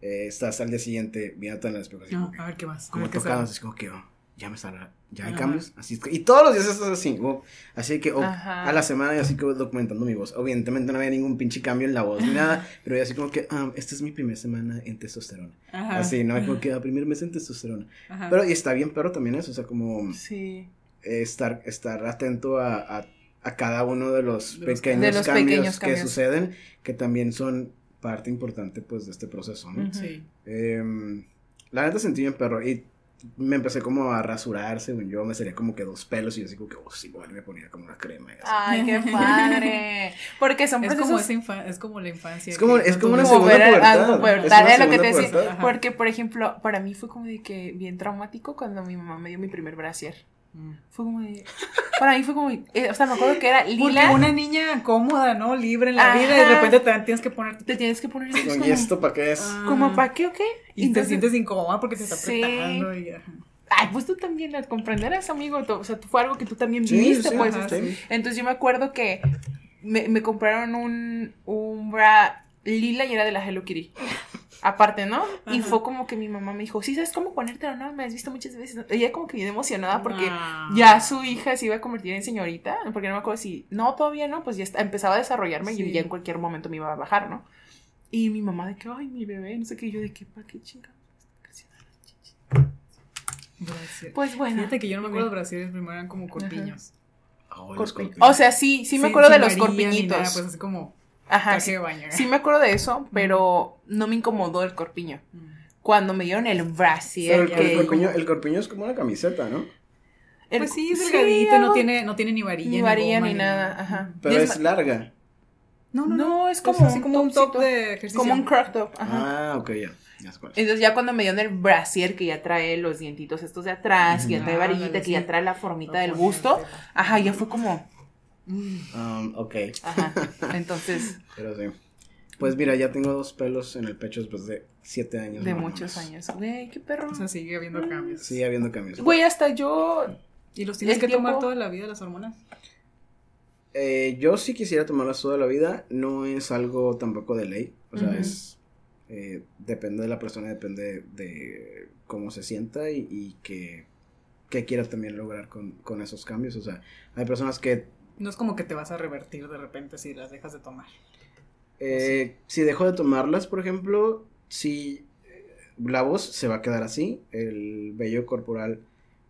eh, estás al día siguiente viéndote en el espejo. Así No, como, que- a ver qué más. como tocado, así como que oh, ya me sale, ya hay Ajá. cambios. Así, es que- y todos los días estás así. oh, así que oh, a la semana, y así que documentando mi voz. Evidentemente no había ningún pinche cambio en la voz ni nada, pero yo así como que, ah, esta es mi primera semana en testosterona. Ajá. Así, ¿no? Como que, ah, primer mes en testosterona. Ajá. Pero, y está bien, pero también eso, o sea, como Sí. eh, estar, estar atento a, a, a cada uno de los De pequeños, de los cambios, pequeños que suceden, que también son parte importante, pues, de este proceso, ¿no? Sí. Em, la neta sentí bien perro y me empecé como a rasurar, según yo, me salía como que dos pelos y yo así como que, oh, sí, igual me ponía como una crema. y así. Ay, qué padre. Porque son Es como, procesos esa infa- es como la infancia. Es como- que es como una como segunda pubertad. pubertad, es lo que te decía. Porque, por ejemplo, para mí fue como de que bien traumático cuando mi mamá me dio mi primer brasier. Mm. Fue como de. Para mí fue como. eh, o sea, me acuerdo que era Porque lila. una niña cómoda, ¿no? Libre en la Ajá. vida y de repente te tienes que ponerte. Te tienes que poner ¿Y como, esto para qué es? Ah. como para qué o qué. Y te sientes incómoda porque te está Sí. apretando. Y, ajá. Ay, pues tú también al comprenderás, amigo. o sea, fue algo que tú también Sí, viviste, sí, pues. ajá, sí. Entonces yo me acuerdo que me, me compraron un, un bra lila y era de la Hello Kitty. Aparte, ¿no? Y Ajá. fue como que mi mamá me dijo, sí, ¿sabes cómo ponértelo? No, me has visto muchas veces. Ella como que bien emocionada porque Ah. ya su hija se iba a convertir en señorita. Porque no me acuerdo si, no, todavía no, pues ya está- empezaba a desarrollarme y ya en cualquier momento me iba a bajar, ¿no? Y mi mamá de que, ay, mi bebé, no sé qué, y yo de que, ¿para qué chingados? está creciendo la chichi?". Brasier. Pues bueno. Fíjate que yo no me acuerdo de brasieres, primero eran como corpiños. Oh, los Corpi- corpiños. O sea, sí, sí me acuerdo de los corpiñitos. nada, pues así como Ajá, sí, de baño. sí me acuerdo de eso, pero no me incomodó el corpiño. Mm. Cuando me dieron el Pero brasier, el, que... el corpiño, el corpiño es como una camiseta, ¿no? el- Pues sí, es sí, delgadito, no tiene, no tiene ni varilla. Ni varilla goma, ni nada, ajá. Pero es, larga. No, no, no. No, es Es como así un como un top de ejercicio. Como un crop top, ajá. Ah, ok, ya. Ya. Entonces ya cuando me dieron el brasier que ya trae los dientitos estos de atrás, que ya trae varillita, que ya trae la formita del busto, ajá, ya fue como, Um, ok, ajá. Entonces, pero sí. Pues mira, ya tengo dos pelos en el pecho después de siete años. de muchos menos. años. Güey, qué perro. O sea, sigue habiendo cambios. Sigue habiendo cambios. Güey, hasta yo ¿Y los tienes que tomar tiempo- toda la vida las hormonas? Eh, yo sí quisiera tomarlas toda la vida, no es algo tampoco de ley, o sea, Ujú. es, eh, depende de la persona, depende de cómo se sienta y, y que, que quiera también lograr con, con esos cambios, o sea, hay personas que No es como que te vas a revertir de repente si las dejas de tomar. eh, si dejo de tomarlas, por ejemplo, si eh, la voz se va a quedar así, el vello corporal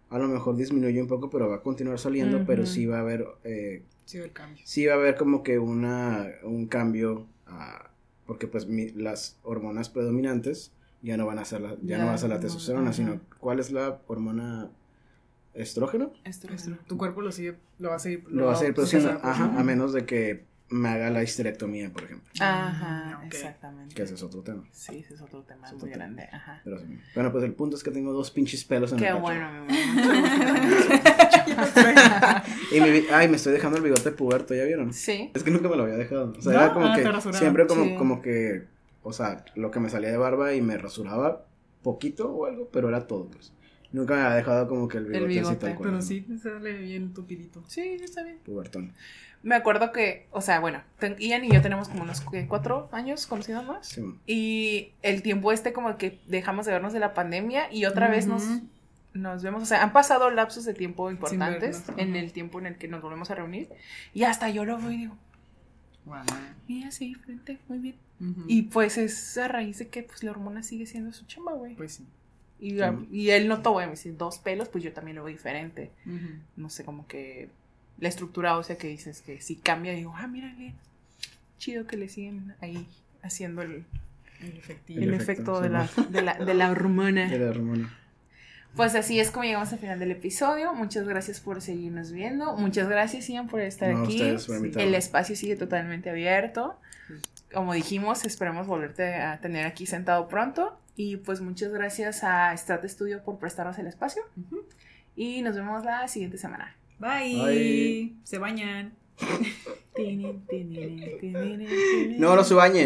a lo mejor disminuye un poco, pero va a continuar saliendo, pero sí va a haber... eh, Sí, el cambio. sí va a haber como que una, un cambio, porque pues mi- las hormonas predominantes ya no van a ser la, ya, Ya, no va a ser la no, testosterona, sino ¿cuál es la hormona estrógeno? Esto, Tu cuerpo lo sigue, lo va a seguir. Lo va a seguir produciendo, ajá, a menos de que me haga la histerectomía, por ejemplo. Ajá, exactamente. Que ese es otro tema. Sí, ese es otro tema muy grande. Ajá. Pero sí. Bueno, pues el punto es que tengo dos pinches pelos en Qué el pecho. bueno, mi y mi, ay, me estoy dejando el bigote puberto, ¿ya vieron? Sí. Es que nunca me lo había dejado. O sea, ¿No? era como Ah, que siempre como, Sí. como que, o sea, lo que me salía de barba y me rasuraba poquito o algo, pero era todo, pues. Nunca me había dejado como que el bigote, así bigote, tal cual. Pero sí, sale bien tupidito. Sí, está bien. Pubertón. Me acuerdo que, o sea, bueno, ten- Ian y yo tenemos como unos cuatro años conociéndonos. Sí, man. Y el tiempo este como que dejamos de vernos de la pandemia y otra vez nos, nos vemos, o sea, han pasado lapsos de tiempo importantes vernos, en ajá. el tiempo en el que nos volvemos a reunir y hasta yo lo veo y digo, Wow. mira, sí, frente, muy bien. Ujú. Y pues es a raíz de que pues la hormona sigue siendo su chamba, güey. Pues sí. Y, y él notó, me dice, dos pelos, pues yo también lo veo diferente. No sé, como que la estructura ósea que dices que si cambia, digo, ah, mírale, chido que le siguen ahí haciendo el, El efectivo. el, El efecto, efecto, de, la, de, la, de la hormona. Era hormona. Pues así es como llegamos al final del episodio. Muchas gracias por seguirnos viendo. Muchas gracias, Ian, por estar No, aquí. ustedes por. El espacio sigue totalmente abierto como dijimos, esperemos volverte a tener aquí sentado pronto. Y pues muchas gracias a Strat Studio por prestarnos el espacio. Y nos vemos la siguiente semana. Bye. Se bañan. no, no se bañen.